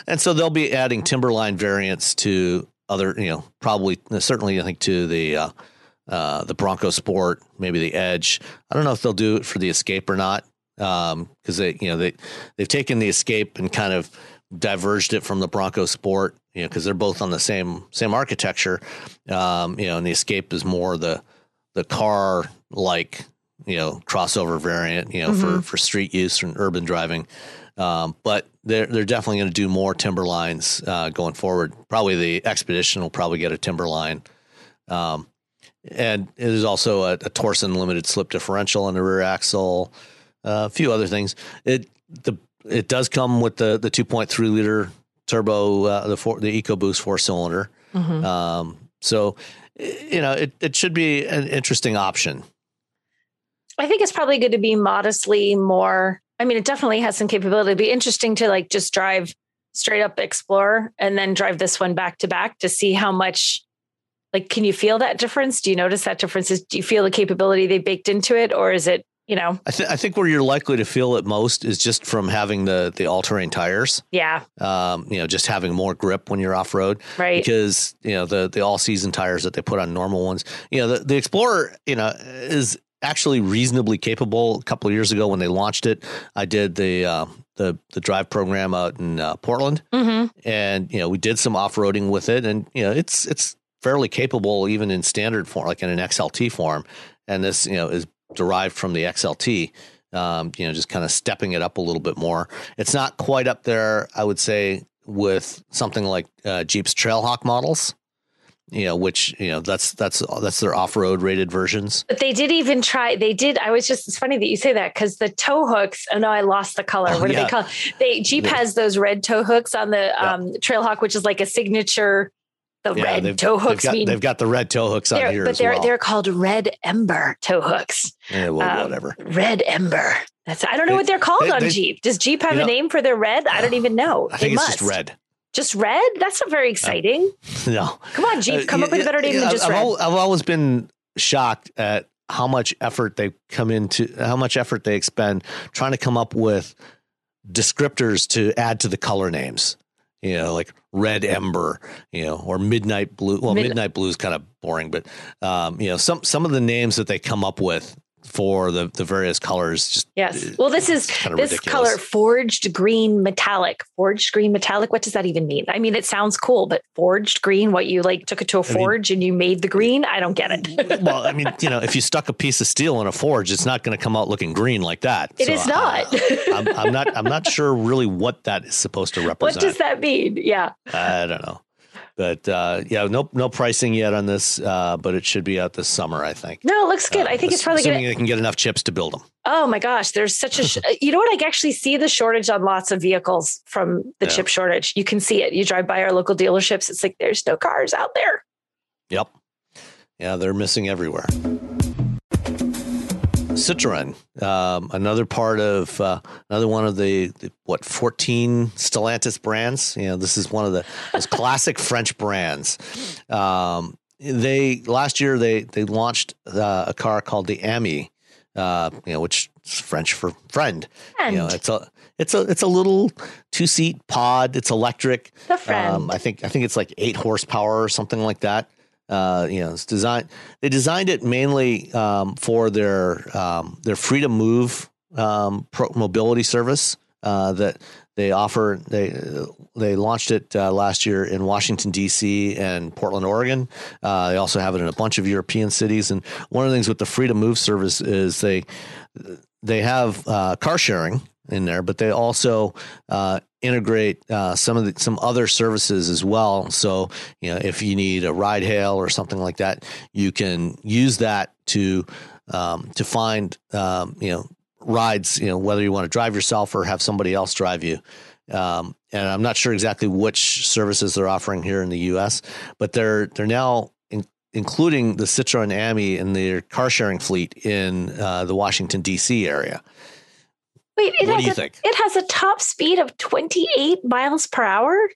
And so they'll be adding Timberline variants to other, you know, probably certainly I think to the uh, uh, the Bronco Sport, maybe the Edge. I don't know if they'll do it for the Escape or not, because um, they, you know, they they've taken the Escape and kind of diverged it from the Bronco Sport, you know, because they're both on the same same architecture. Um, you know, and the Escape is more the the car like you know crossover variant, you know, mm-hmm. for for street use and urban driving. Um, but they're they're definitely going to do more Timberlines uh, going forward. Probably the Expedition will probably get a Timberline. Um, and it is also a, a Torsen limited slip differential on the rear axle, uh, a few other things. It the it does come with the the 2.3 liter turbo, uh, the four, the EcoBoost four cylinder. Mm-hmm. Um, so you know it it should be an interesting option. I think it's probably good to be modestly more I mean, it definitely has some capability. It'd be interesting to like just drive straight up Explorer and then drive this one back to back to see how much like can you feel that difference? Do you notice that difference? Is do you feel the capability they baked into it or is it, you know? I, th- I think where you're likely to feel it most is just from having the the all-terrain tires. Yeah. Um, you know, just having more grip when you're off-road. Right. Because, you know, the the all-season tires that they put on normal ones, you know, the, the Explorer, you know, is actually reasonably capable. A couple of years ago when they launched it, I did the uh, the the drive program out in uh, Portland, mm-hmm. and you know we did some off roading with it, and you know it's it's fairly capable even in standard form, like in an XLT form, and this you know is derived from the XLT. Um, you know, just kind of stepping it up a little bit more. It's not quite up there, I would say, with something like uh, Jeep's Trailhawk models you know which you know that's that's that's their off-road rated versions but they did even try they did i was just it's funny that you say that because the tow hooks oh no i lost the color oh, what do yeah. they call they jeep yeah. has those red tow hooks on the yeah. um trailhawk which is like a signature the yeah, red tow hooks they've got, mean, they've got the red tow hooks on here but they're well. they're called red ember tow hooks yeah well um, whatever red ember that's i don't know they, what they're called they, on jeep does jeep have a know, name for their red i don't even know i think it's must. just red just red? That's not very uh, exciting. Uh, no. Come on, Jeep. Come uh, up with a better name than just I've red. Al- I've always been shocked at how much effort they come into, how much effort they expend trying to come up with descriptors to add to the color names. You know, like red ember, you know, or midnight blue. Well, Mid- midnight blue is kind of boring, but um, you know, some some of the names that they come up with for the the various colors. Just yes. Uh, well, this is this ridiculous. color forged green metallic. Forged green metallic. What does that even mean? I mean, it sounds cool, but forged green. What you like took it to a forge I mean, and you made the green? I don't get it. well, I mean, you know, if you stuck a piece of steel in a forge, it's not going to come out looking green like that. It so is not. I, I'm, I'm not. I'm not sure really what that is supposed to represent. What does that mean? Yeah. I don't know. But uh, yeah, no no pricing yet on this, uh, but it should be out this summer, I think. No, it looks good. Uh, I think it's probably assuming gonna... they can get enough chips to build them. Oh my gosh, there's such a sh- you know what? I actually see the shortage on lots of vehicles from the yeah. chip shortage. You can see it. You drive by our local dealerships, it's like there's no cars out there. Yep. Yeah, they're missing everywhere. Citroen, um, another part of uh, another one of the, the, what 14 Stellantis brands. You know, this is one of the most classic French brands. Um, they last year they they launched uh, a car called the Ami, uh, you know, which is French for friend. friend. You know, it's a it's a it's a little two seat pod. It's electric. The friend. Um, I think I think it's like eight horsepower or something like that. Uh, you know, it's designed. They designed it mainly um, for their um, their Free2Move um, mobility service uh, that they offer. They they launched it uh, last year in Washington D.C. and Portland, Oregon. Uh, they also have it in a bunch of European cities. And one of the things with the Free2Move service is they they have uh, car sharing in there, but they also uh, integrate uh, some of the, some other services as well. So you know, if you need a ride hail or something like that, you can use that to um, to find um, you know rides. You know, whether you want to drive yourself or have somebody else drive you. Um, and I'm not sure exactly which services they're offering here in the U.S., but they're they're now including the Citroen Ami in their car sharing fleet in uh, the Washington D.C. area. Wait, it what has do you a, think? It has a top speed of 28 miles per hour.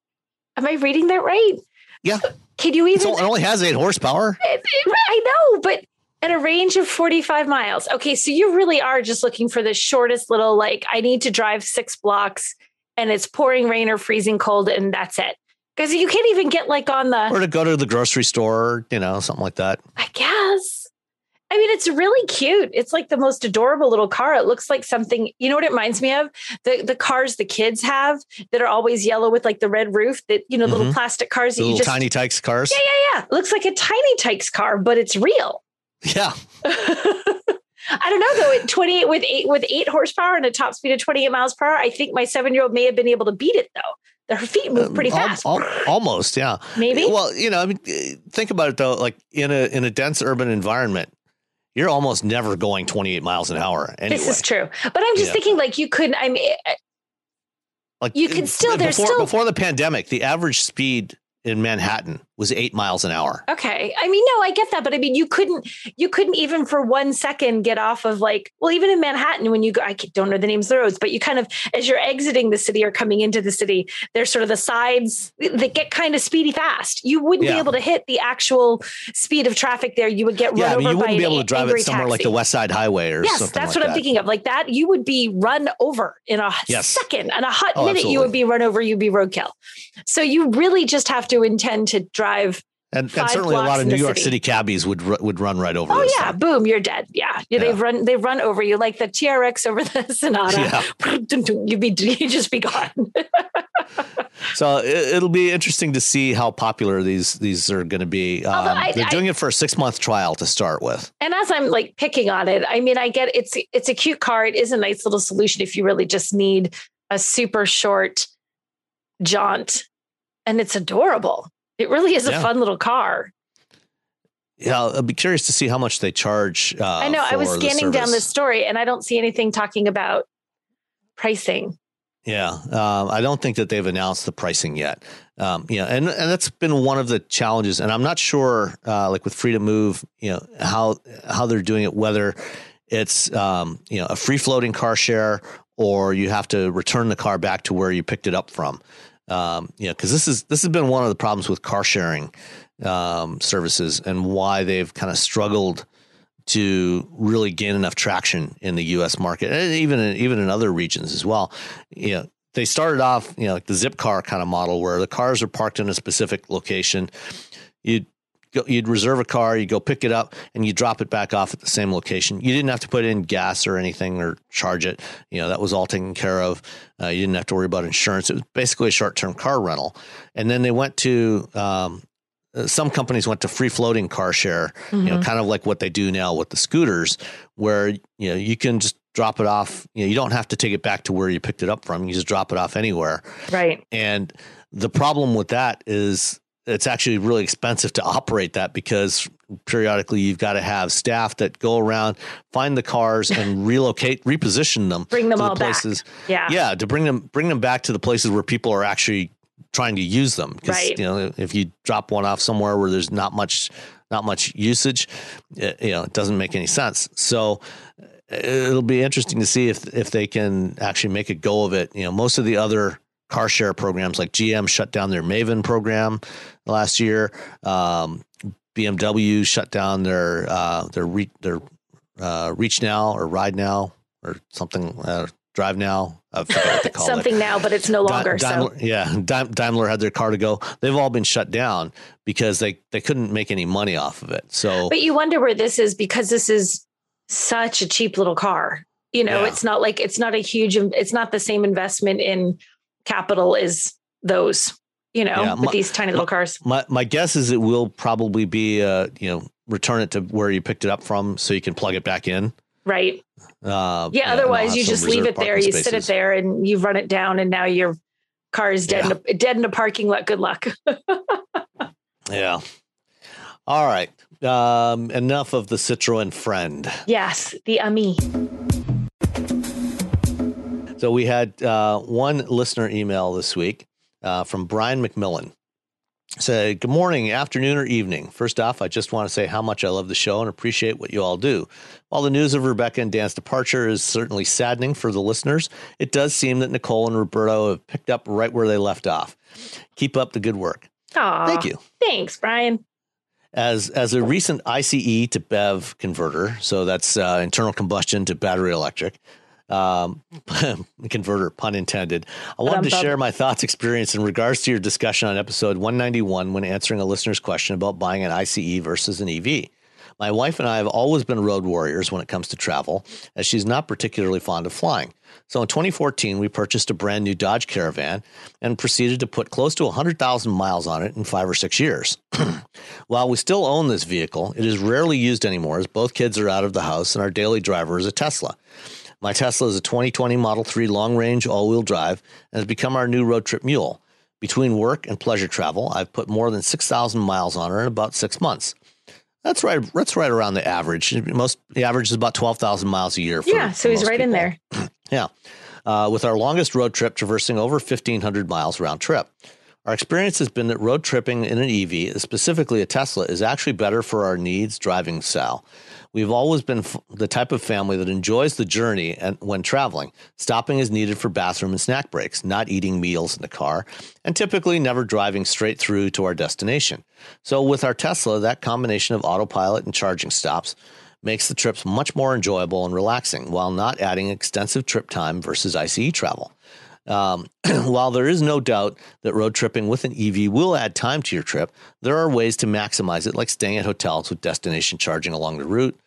Am I reading that right? Yeah. Can you even? it only has eight horsepower. I know, but at a range of 45 miles. Okay, so you really are just looking for the shortest little, like, I need to drive six blocks and it's pouring rain or freezing cold, and that's it. Because you can't even get like on the. Or to go to the grocery store, you know, something like that. I guess. I mean, it's really cute. It's like the most adorable little car. It looks like something, you know what it reminds me of? The the cars the kids have that are always yellow with like the red roof that, you know, mm-hmm. little plastic cars the that you just tiny tykes cars. Yeah, yeah, yeah. It looks like a tiny tykes car, but it's real. Yeah. I don't know though. At 28 with eight with eight horsepower and a top speed of 28 miles per hour, I think my seven year old may have been able to beat it though. Her feet move pretty fast. Al- al- almost, yeah. Maybe. Well, you know, I mean, think about it though. Like in a in a dense urban environment, you're almost never going 28 miles an hour. Anyway. This is true. But I'm just yeah. thinking like you could, I mean, eh, like you eh, could still, there's before, still. Before the pandemic, the average speed in Manhattan was eight miles an hour. Okay. I mean, no, I get that, but I mean, you couldn't, you couldn't even for one second get off of like, well, even in Manhattan, when you go, I don't know the names of the roads, but you kind of, as you're exiting the city or coming into the city, there's sort of the sides that get kind of speedy fast. You wouldn't yeah. be able to hit the actual speed of traffic there. You would get yeah, run I mean, over you wouldn't by be able to drive it somewhere taxi. like the West Side Highway or yes, something. that's like what that. I'm thinking of. Like that, you would be run over in a yes. second, and a hot oh, minute, absolutely. you would be run over. You'd be roadkill. So you really just have to intend to drive and, and certainly a lot of New York City. City cabbies would would run right over. Oh yeah, thing. boom, you're dead. Yeah. yeah, they've run they've run over you like the TRX over the Sonata. Yeah. You'd be you just be gone. so it, will be interesting to see how popular these these are going to be. Um, I, they're I, doing it for a six month trial to start with. And as I'm like picking on it, I mean, I get it's it's a cute car. It is a nice little solution if you really just need a super short jaunt, and it's adorable. It really is a fun little car. Yeah, I'll be curious to see how much they charge. Uh, I know. I was scanning down this story and I don't see anything talking about pricing. Yeah, um, I don't think that they've announced the pricing yet. Um, you know, and and that's been one of the challenges. And I'm not sure, uh, like with Free2Move, you know how how they're doing it. Whether it's um, you know a free floating car share or you have to return the car back to where you picked it up from. Um, you know, because this is this has been one of the problems with car sharing um, services and why they've kind of struggled to really gain enough traction in the U.S. market, and even in, even in other regions as well. You know, they started off, you know, like the Zipcar kind of model where the cars are parked in a specific location. You go, you'd reserve a car, you go pick it up, and you drop it back off at the same location. You didn't have to put in gas or anything or charge it. You know that was all taken care of. Uh, you didn't have to worry about insurance. It was basically a short term car rental. And then they went to um, uh, some companies went to free floating car share, mm-hmm. you know, mm-hmm. kind of like what they do now with the scooters, where you know you can just drop it off. You know, you don't have to take it back to where you picked it up from. You just drop it off anywhere. Right. And the problem with that is it's actually really expensive to operate that because periodically you've got to have staff that go around, find the cars and relocate, reposition them, bring them all the places. Back. Yeah. Yeah. To bring them, bring them back to the places where people are actually trying to use them. Right. You know, if you drop one off somewhere where there's not much, not much usage, it, you know, it doesn't make any sense. So uh, it'll be interesting to see if, if they can actually make a go of it. You know, most of the other car share programs like GM shut down their Maven program last year. Um, BMW shut down their, uh, their, re- their, uh, ReachNow or ride now or something, uh, DriveNow I forget what they call Something it. now, but it's no longer. Daimler, so. Yeah, Daimler had their car2go. They've all been shut down because they they couldn't make any money off of it. So, but you wonder where this is because this is such a cheap little car. You know, yeah. it's not like it's not a huge. It's not the same investment in capital as those. You know, yeah, with my, these tiny little cars. My my guess is it will probably be uh you know return it to where you picked it up from so you can plug it back in. Right. Uh, yeah, Otherwise, you just leave it there. You spaces. sit it there, and you run it down, and now your car is dead, yeah. in a, dead in a parking lot. Good luck. yeah. All right. Um, enough of the Citroen friend. Yes, the Ami. So we had uh, one listener email this week uh, from Brian McMillan say good morning, afternoon, or evening. First off, I just want to say how much I love the show and appreciate what you all do. While the news of Rebecca and Dan's departure is certainly saddening for the listeners, it does seem that Nicole and Roberto have picked up right where they left off. Keep up the good work. Aww, Thank you. Thanks, Brian. As as a recent ICE to BEV converter, so that's uh, internal combustion to battery electric, um, converter, pun intended. I wanted to share my thoughts, experience in regards to your discussion on episode 191 when answering a listener's question about buying an ICE versus an EV. My wife and I have always been road warriors when it comes to travel, as she's not particularly fond of flying. So in 2014, we purchased a brand new Dodge Caravan and proceeded to put close to 100,000 miles on it in five or six years. While we still own this vehicle, it is rarely used anymore as both kids are out of the house and our daily driver is a Tesla. My Tesla is a 2020 Model 3 long range all wheel drive and has become our new road trip mule. Between work and pleasure travel, I've put more than 6,000 miles on her in about six months. That's right. That's right around the average. Most the average is about 12,000 miles a year. For, yeah, so he's right people. in there. yeah. Uh, with our longest road trip traversing over 1,500 miles round trip. Our experience has been that road tripping in an EV, specifically a Tesla, is actually better for our needs driving style. We've always been f- the type of family that enjoys the journey and when traveling. Stopping is needed for bathroom and snack breaks, not eating meals in the car, and typically never driving straight through to our destination. So with our Tesla, that combination of autopilot and charging stops makes the trips much more enjoyable and relaxing while not adding extensive trip time versus ICE travel. Um, while there is no doubt that road tripping with an EV will add time to your trip, there are ways to maximize it, like staying at hotels with destination charging along the route.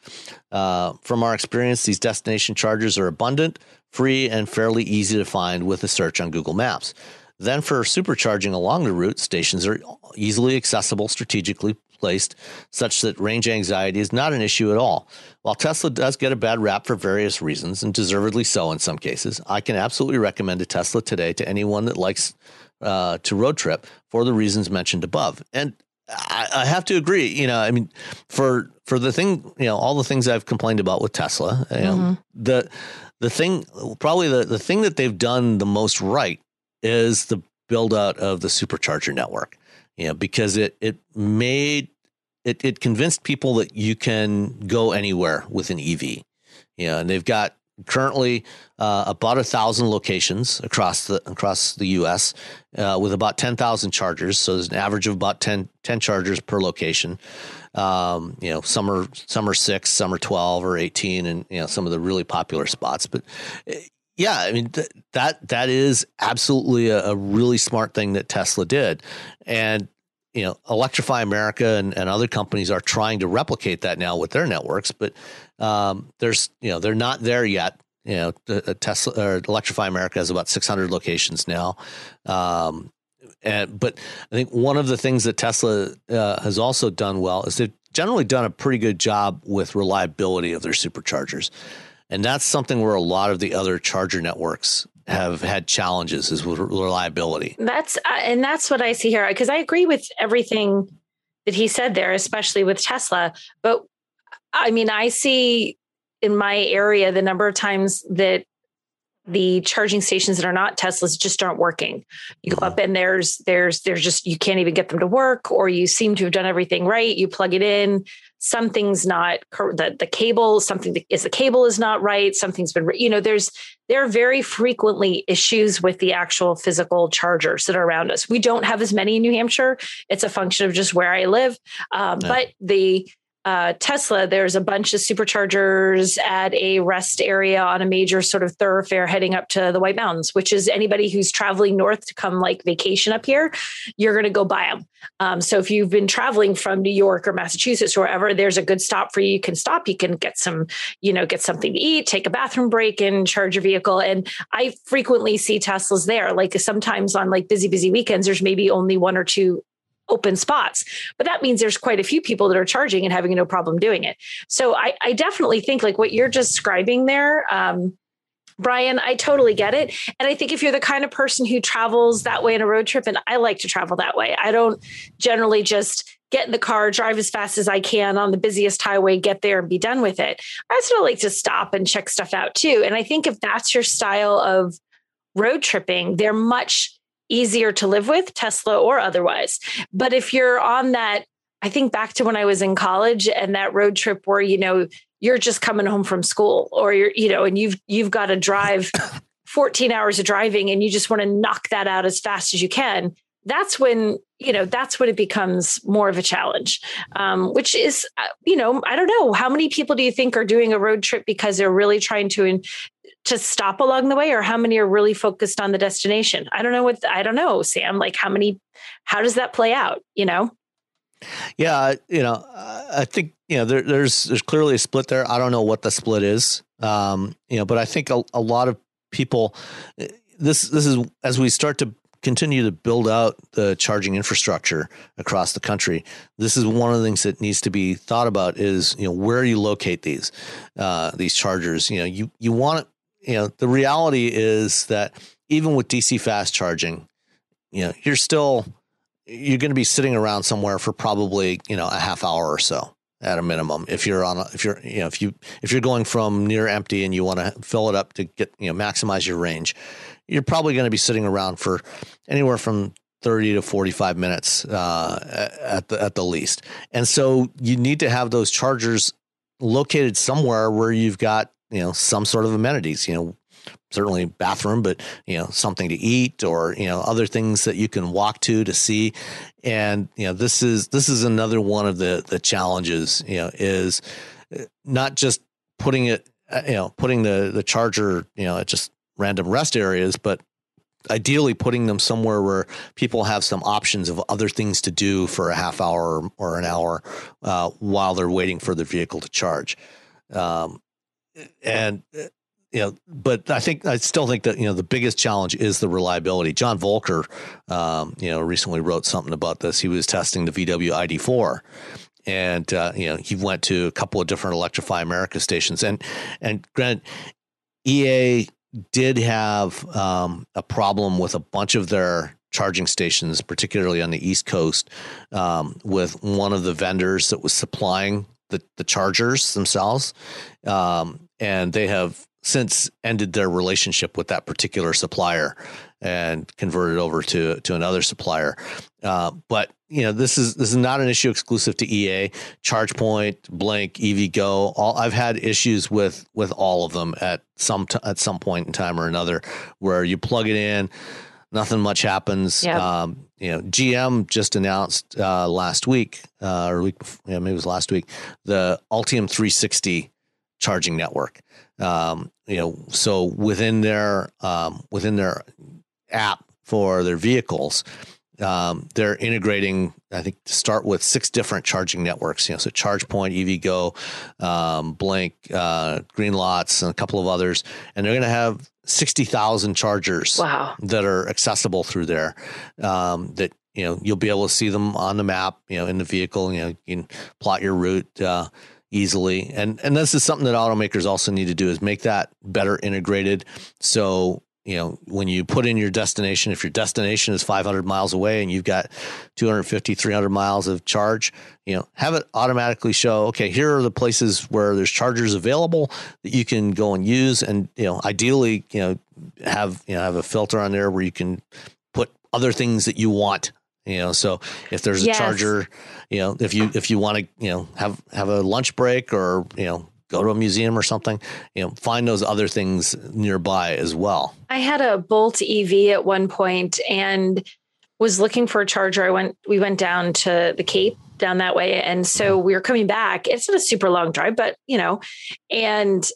Uh, from our experience, these destination chargers are abundant, free, and fairly easy to find with a search on Google Maps. Then, for supercharging along the route, stations are easily accessible strategically placed such that range anxiety is not an issue at all. While Tesla does get a bad rap for various reasons, and deservedly so in some cases, I can absolutely recommend a Tesla today to anyone that likes uh, to road trip for the reasons mentioned above. And I, I, have to agree. You know, I mean, for for the thing, you know, all the things I've complained about with Tesla, you know, mm-hmm. the the thing, probably the the thing that they've done the most right is the build out of the supercharger network you know, because it it made it it convinced people that you can go anywhere with an EV. You know, and they've got currently uh, about a thousand locations across the across the U.S. Uh, with about ten thousand chargers. So there's an average of about 10, 10 chargers per location. Um, you know, some are some are six, some are twelve or eighteen, and you know some of the really popular spots. But yeah, I mean th- that that is absolutely a, a, really smart thing that Tesla did, and you know, Electrify America and, and other companies are trying to replicate that now with their networks, but um, there's, you know, they're not there yet. You know, Tesla or Electrify America has about 600 locations now. Um, and, but I think one of the things that Tesla uh, has also done well is they've generally done a pretty good job with reliability of their superchargers. And that's something where a lot of the other charger networks have had challenges is with reliability. That's uh, and that's what I see here because I agree with everything that he said there, especially with Tesla. But I mean, I see in my area the number of times that the charging stations that are not Teslas just aren't working. You go up and there's there's there's just you can't even get them to work, or you seem to have done everything right. You plug it in, something's not the the cable, something is the cable is not right. Something's been you know there's there are very frequently issues with the actual physical chargers that are around us. We don't have as many in New Hampshire. It's a function of just where I live, um, but the uh, Tesla, there's a bunch of superchargers at a rest area on a major sort of thoroughfare heading up to the White Mountains, which is anybody who's traveling north to come like vacation up here, you're going to go buy them. Um, so if you've been traveling from New York or Massachusetts or wherever, there's a good stop for you. You can stop, you can get some, you know, get something to eat, take a bathroom break and charge your vehicle. And I frequently see Teslas there. Like sometimes on like busy, busy weekends, there's maybe only one or two open spots. But that means there's quite a few people that are charging and having no problem doing it. So I, I definitely think like what you're describing there, um, Brian, I totally get it. And I think if you're the kind of person who travels that way in a road trip, and I like to travel that way, I don't generally just get in the car, drive as fast as I can on the busiest highway, get there and be done with it. I still like to stop and check stuff out too. And I think if that's your style of road tripping, they're much easier to live with, Tesla or otherwise. But if you're on that, I think back to when I was in college and that road trip where, you know, you're just coming home from school or you're, you know, and you've you've got to drive 14 hours of driving and you just want to knock that out as fast as you can. That's when, you know, that's when it becomes more of a challenge, um, which is, uh, you know, I don't know. How many people do you think are doing a road trip because they're really trying to to stop along the way or how many are really focused on the destination? I don't know what i don't know sam like how many how does that play out you know? Yeah you know i think you know there, there's there's clearly a split there. I don't know what the split is um you know but i think a, a lot of people this this is as we start to continue to build out the charging infrastructure across the country, this is one of the things that needs to be thought about is, you know, where you locate these, uh, these chargers. You know, you, you want you know, the reality is that even with DC fast charging, you know, you're still you're going to be sitting around somewhere for probably you know a half hour or so at a minimum if you're on a, if you're you know if you if you're going from near empty and you want to fill it up to get you know maximize your range you're probably going to be sitting around for anywhere from 30 to 45 minutes uh, at the at the least. And so you need to have those chargers located somewhere where you've got you know some sort of amenities you know certainly bathroom but you know something to eat or you know other things that you can walk to to see. And you know this is this is another one of the the challenges you know is uh, not just putting it uh, you know putting the the charger you know at just random rest areas but ideally putting them somewhere where people have some options of other things to do for a half hour or an hour uh, while they're waiting for their vehicle to charge. Um, and uh, you know, but I think I still think that you know the biggest challenge is the reliability. John Voelcker, um, you know, recently wrote something about this. He was testing the VW ID4, and uh, you know he went to a couple of different Electrify America stations, and and granted, EA did have um, a problem with a bunch of their charging stations, particularly on the East Coast, um, with one of the vendors that was supplying the, the chargers themselves. Um, and they have since ended their relationship with that particular supplier and converted over to to another supplier. Uh, but you know this is this is not an issue exclusive to EA. ChargePoint, Blink, EVgo, all I've had issues with with all of them at some t- at some point in time or another, where you plug it in, nothing much happens. Yep. Um, you know, GM just announced uh, last week, uh, or week, before, yeah, maybe it was last week, the Ultium 360 charging network. Um, you know, so within their um, within their app for their vehicles, um, they're integrating, I think, to start with six different charging networks. You know, so ChargePoint, EVgo, um, Blink, uh, Greenlots, and a couple of others, and they're going to have sixty thousand chargers wow. that are accessible through there. Um, that you know you'll be able to see them on the map. You know, in the vehicle. You know, you can plot your route. Uh, easily and and this is something that automakers also need to do is make that better integrated so you know, when you put in your destination, if your destination is 500 miles away and you've got 250, 300 miles of charge, you know, have it automatically show, okay, here are the places where there's chargers available that you can go and use. And, you know, ideally, you know, have, you know, have a filter on there where you can put other things that you want you know so if there's a yes. charger you know if you if you want to you know have have a lunch break or you know go to a museum or something, you know, find those other things nearby as well. I had a Bolt EV at one point and was looking for a charger. I went, we went down to the Cape down that way. And so mm-hmm. we were coming back. It's not a super long drive, but you know, and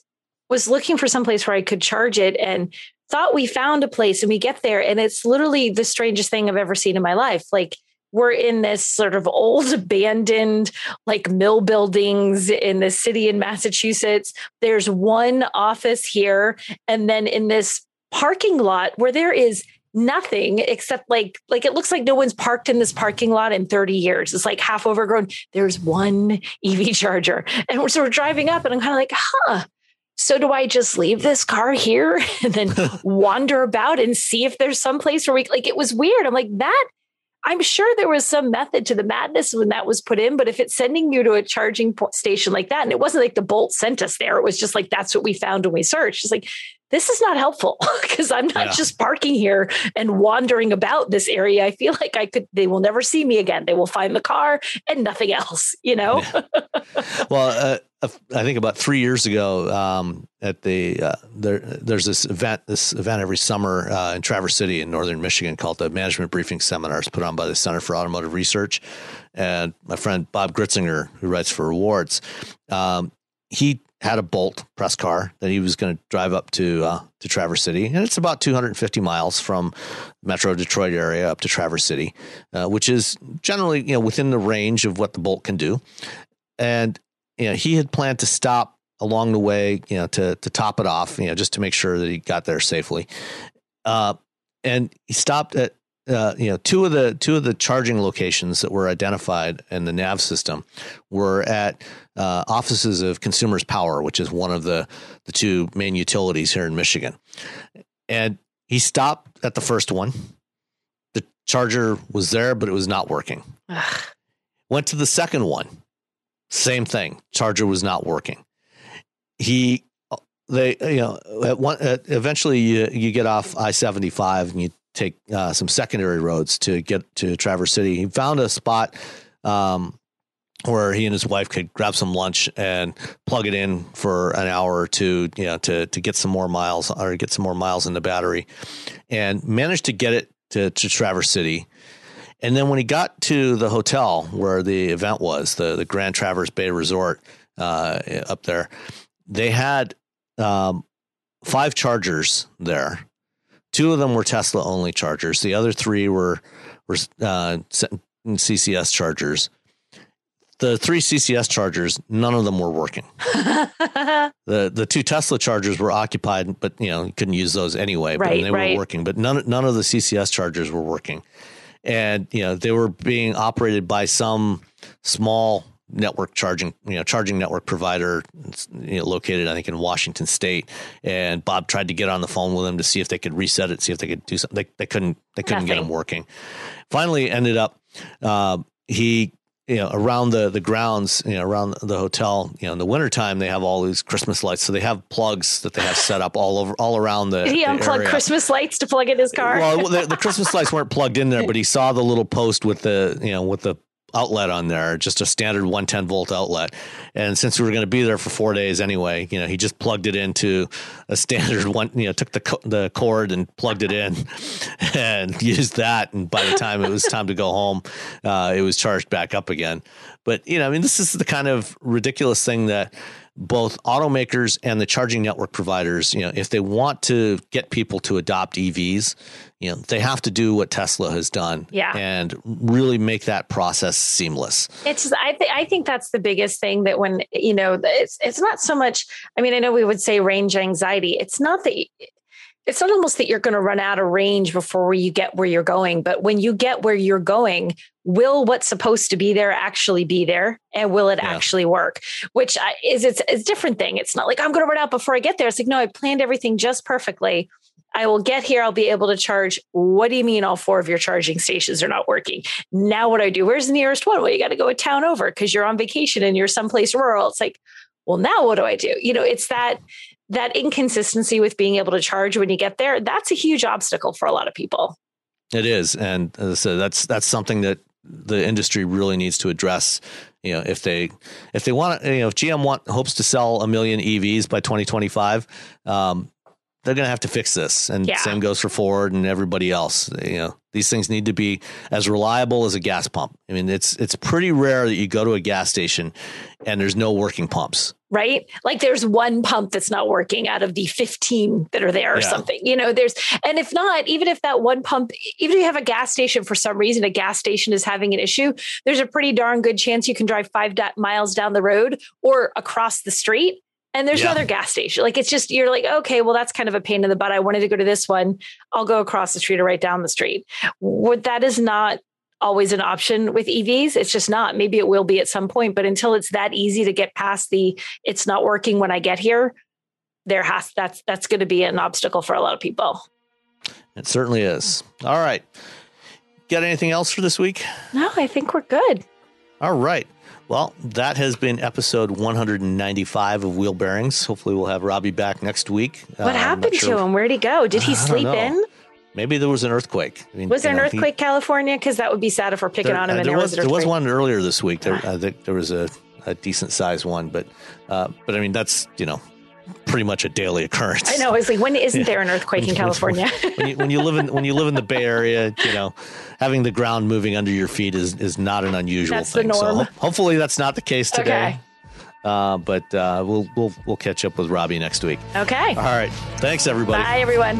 was looking for some place where I could charge it and thought we found a place and we get there and it's literally the strangest thing I've ever seen in my life. Like we're in this sort of old abandoned like mill buildings in the city in Massachusetts. There's one office here. And then in this parking lot where there is nothing except like like it looks like no one's parked in this parking lot in 30 years it's like half overgrown there's one ev charger and we're sort of driving up and i'm kind of like huh so do I just leave this car here and then wander about and see if there's some place where we like it was weird. I'm like, that I'm sure there was some method to the madness when that was put in, but if it's sending you to a charging station like that, and it wasn't like the Bolt sent us there, it was just like that's what we found when we searched. It's like this is not helpful because I'm not yeah. just parking here and wandering about this area. I feel like I could, they will never see me again. They will find the car and nothing else, you know? Yeah. well, uh, I think about three years ago, um, at the uh, there, there's this event, this event every summer uh, in Traverse City in northern Michigan called the Management Briefing Seminars, put on by the Center for Automotive Research, and my friend Bob Gritzinger, who writes for Rewards, um, he had a Bolt press car that he was going to drive up to uh, to Traverse City, and it's about 250 miles from Metro Detroit area up to Traverse City, uh, which is generally you know within the range of what the Bolt can do. And you know he had planned to stop along the way, you know, to to top it off, you know, just to make sure that he got there safely. Uh, and he stopped at uh, you know two of the two of the charging locations that were identified in the nav system were at uh, offices of consumers power which is one of the the two main utilities here in michigan. And he stopped at the first one. The charger was there but it was not working. Went to the second one same thing charger was not working he they you know at one at, eventually you, you get off i-75 and you take uh, some secondary roads to get to Traverse City. He found a spot um, where he and his wife could grab some lunch and plug it in for an hour or two, you know, to to get some more miles or get some more miles in the battery, and managed to get it to, to Traverse City. And then when he got to the hotel where the event was, the the Grand Traverse Bay Resort uh, up there, they had um, five chargers there Two of them were Tesla only chargers. The other three were were uh, CCS chargers. The three CCS chargers, none of them were working. the the two Tesla chargers were occupied, but you know you couldn't use those anyway. But right, they right. were working. But none none of the CCS chargers were working, and you know they were being operated by some small network charging, you know, charging network provider you know, located, I think, in Washington State. And Bob tried to get on the phone with them to see if they could reset it, see if they could do something. They, they couldn't. They couldn't Nothing. get them working. Finally, ended up uh, he. You know, around the, the grounds, you know, around the hotel, you know, in the wintertime, they have all these Christmas lights. So they have plugs that they have set up all over, all around the. Did he unplug Christmas lights to plug in his car? Well, the, the Christmas lights weren't plugged in there, but he saw the little post with the, you know, with the outlet on there, just a standard 110 volt outlet. And since we were going to be there for four days anyway, you know, he just plugged it into a standard one, you know, took the, co- the cord and plugged it in and used that. And by the time it was time to go home, uh, it was charged back up again. But, you know, I mean, this is the kind of ridiculous thing that both automakers and the charging network providers, you know, if they want to get people to adopt EVs, you know, they have to do what Tesla has done Yeah. and really make that process seamless. It's I think I think that's the biggest thing that when you know it's it's not so much. I mean, I know we would say range anxiety. It's not that. It's not almost that you're going to run out of range before you get where you're going, but when you get where you're going, will what's supposed to be there actually be there, and will it Yeah. actually work? Which is it's it's a different thing. It's not like I'm going to run out before I get there. It's like no, I planned everything just perfectly. I will get here. I'll be able to charge. What do you mean all four of your charging stations are not working? Now what do I do? Where's the nearest one? Well, you got to go a town over because you're on vacation and you're someplace rural. It's like, well, now what do I do? You know, it's that that inconsistency with being able to charge when you get there. That's a huge obstacle for a lot of people. It is, and so that's that's something that the industry really needs to address. You know, if they if they want, you know, if GM want hopes to sell a million EVs by 2025, um, they're going to have to fix this. And Yeah. same goes for Ford and everybody else. You know, these things need to be as reliable as a gas pump. I mean, it's it's pretty rare that you go to a gas station and there's no working pumps. right? Like there's one pump that's not working out of the 15 that are there or Yeah. something. You know, there's, and if not, even if that one pump, even if you have a gas station for some reason, a gas station is having an issue, there's a pretty darn good chance you can drive five miles down the road or across the street. And there's Yeah. another gas station. Like it's just, you're like, okay, well, that's kind of a pain in the butt. I wanted to go to this one. I'll go across the street or right down the street. What that is not always an option with EVs. It's just not. Maybe it will be at some point, but until it's that easy to get past the it's not working when I get here, there has that's that's going to be an obstacle for a lot of people. It certainly is. All right. Got anything else for this week? No, I think we're good. All right. Well, that has been episode 195 of Wheel Bearings. Hopefully, we'll have Robbie back next week. Uh, What I'm happened sure- to him? Where'd he go? Did he I sleep in? Maybe there was an earthquake. I mean, Was there an know, he- earthquake, California? Because that would be sad if we're picking there, on him uh, there there was was an there was one earlier this week. There, I think there was a, a decent sized one, but uh, but I mean that's you know pretty much a daily occurrence. I know. It's like when isn't there an earthquake in California? when you when you live in when you live in the Bay Area, you know, having the ground moving under your feet is is not an unusual That's thing. So ho- hopefully that's not the case today. Okay. Uh, but uh, we'll we'll we'll catch up with Robbie next week. okay. All right. Thanks everybody. Bye, everyone.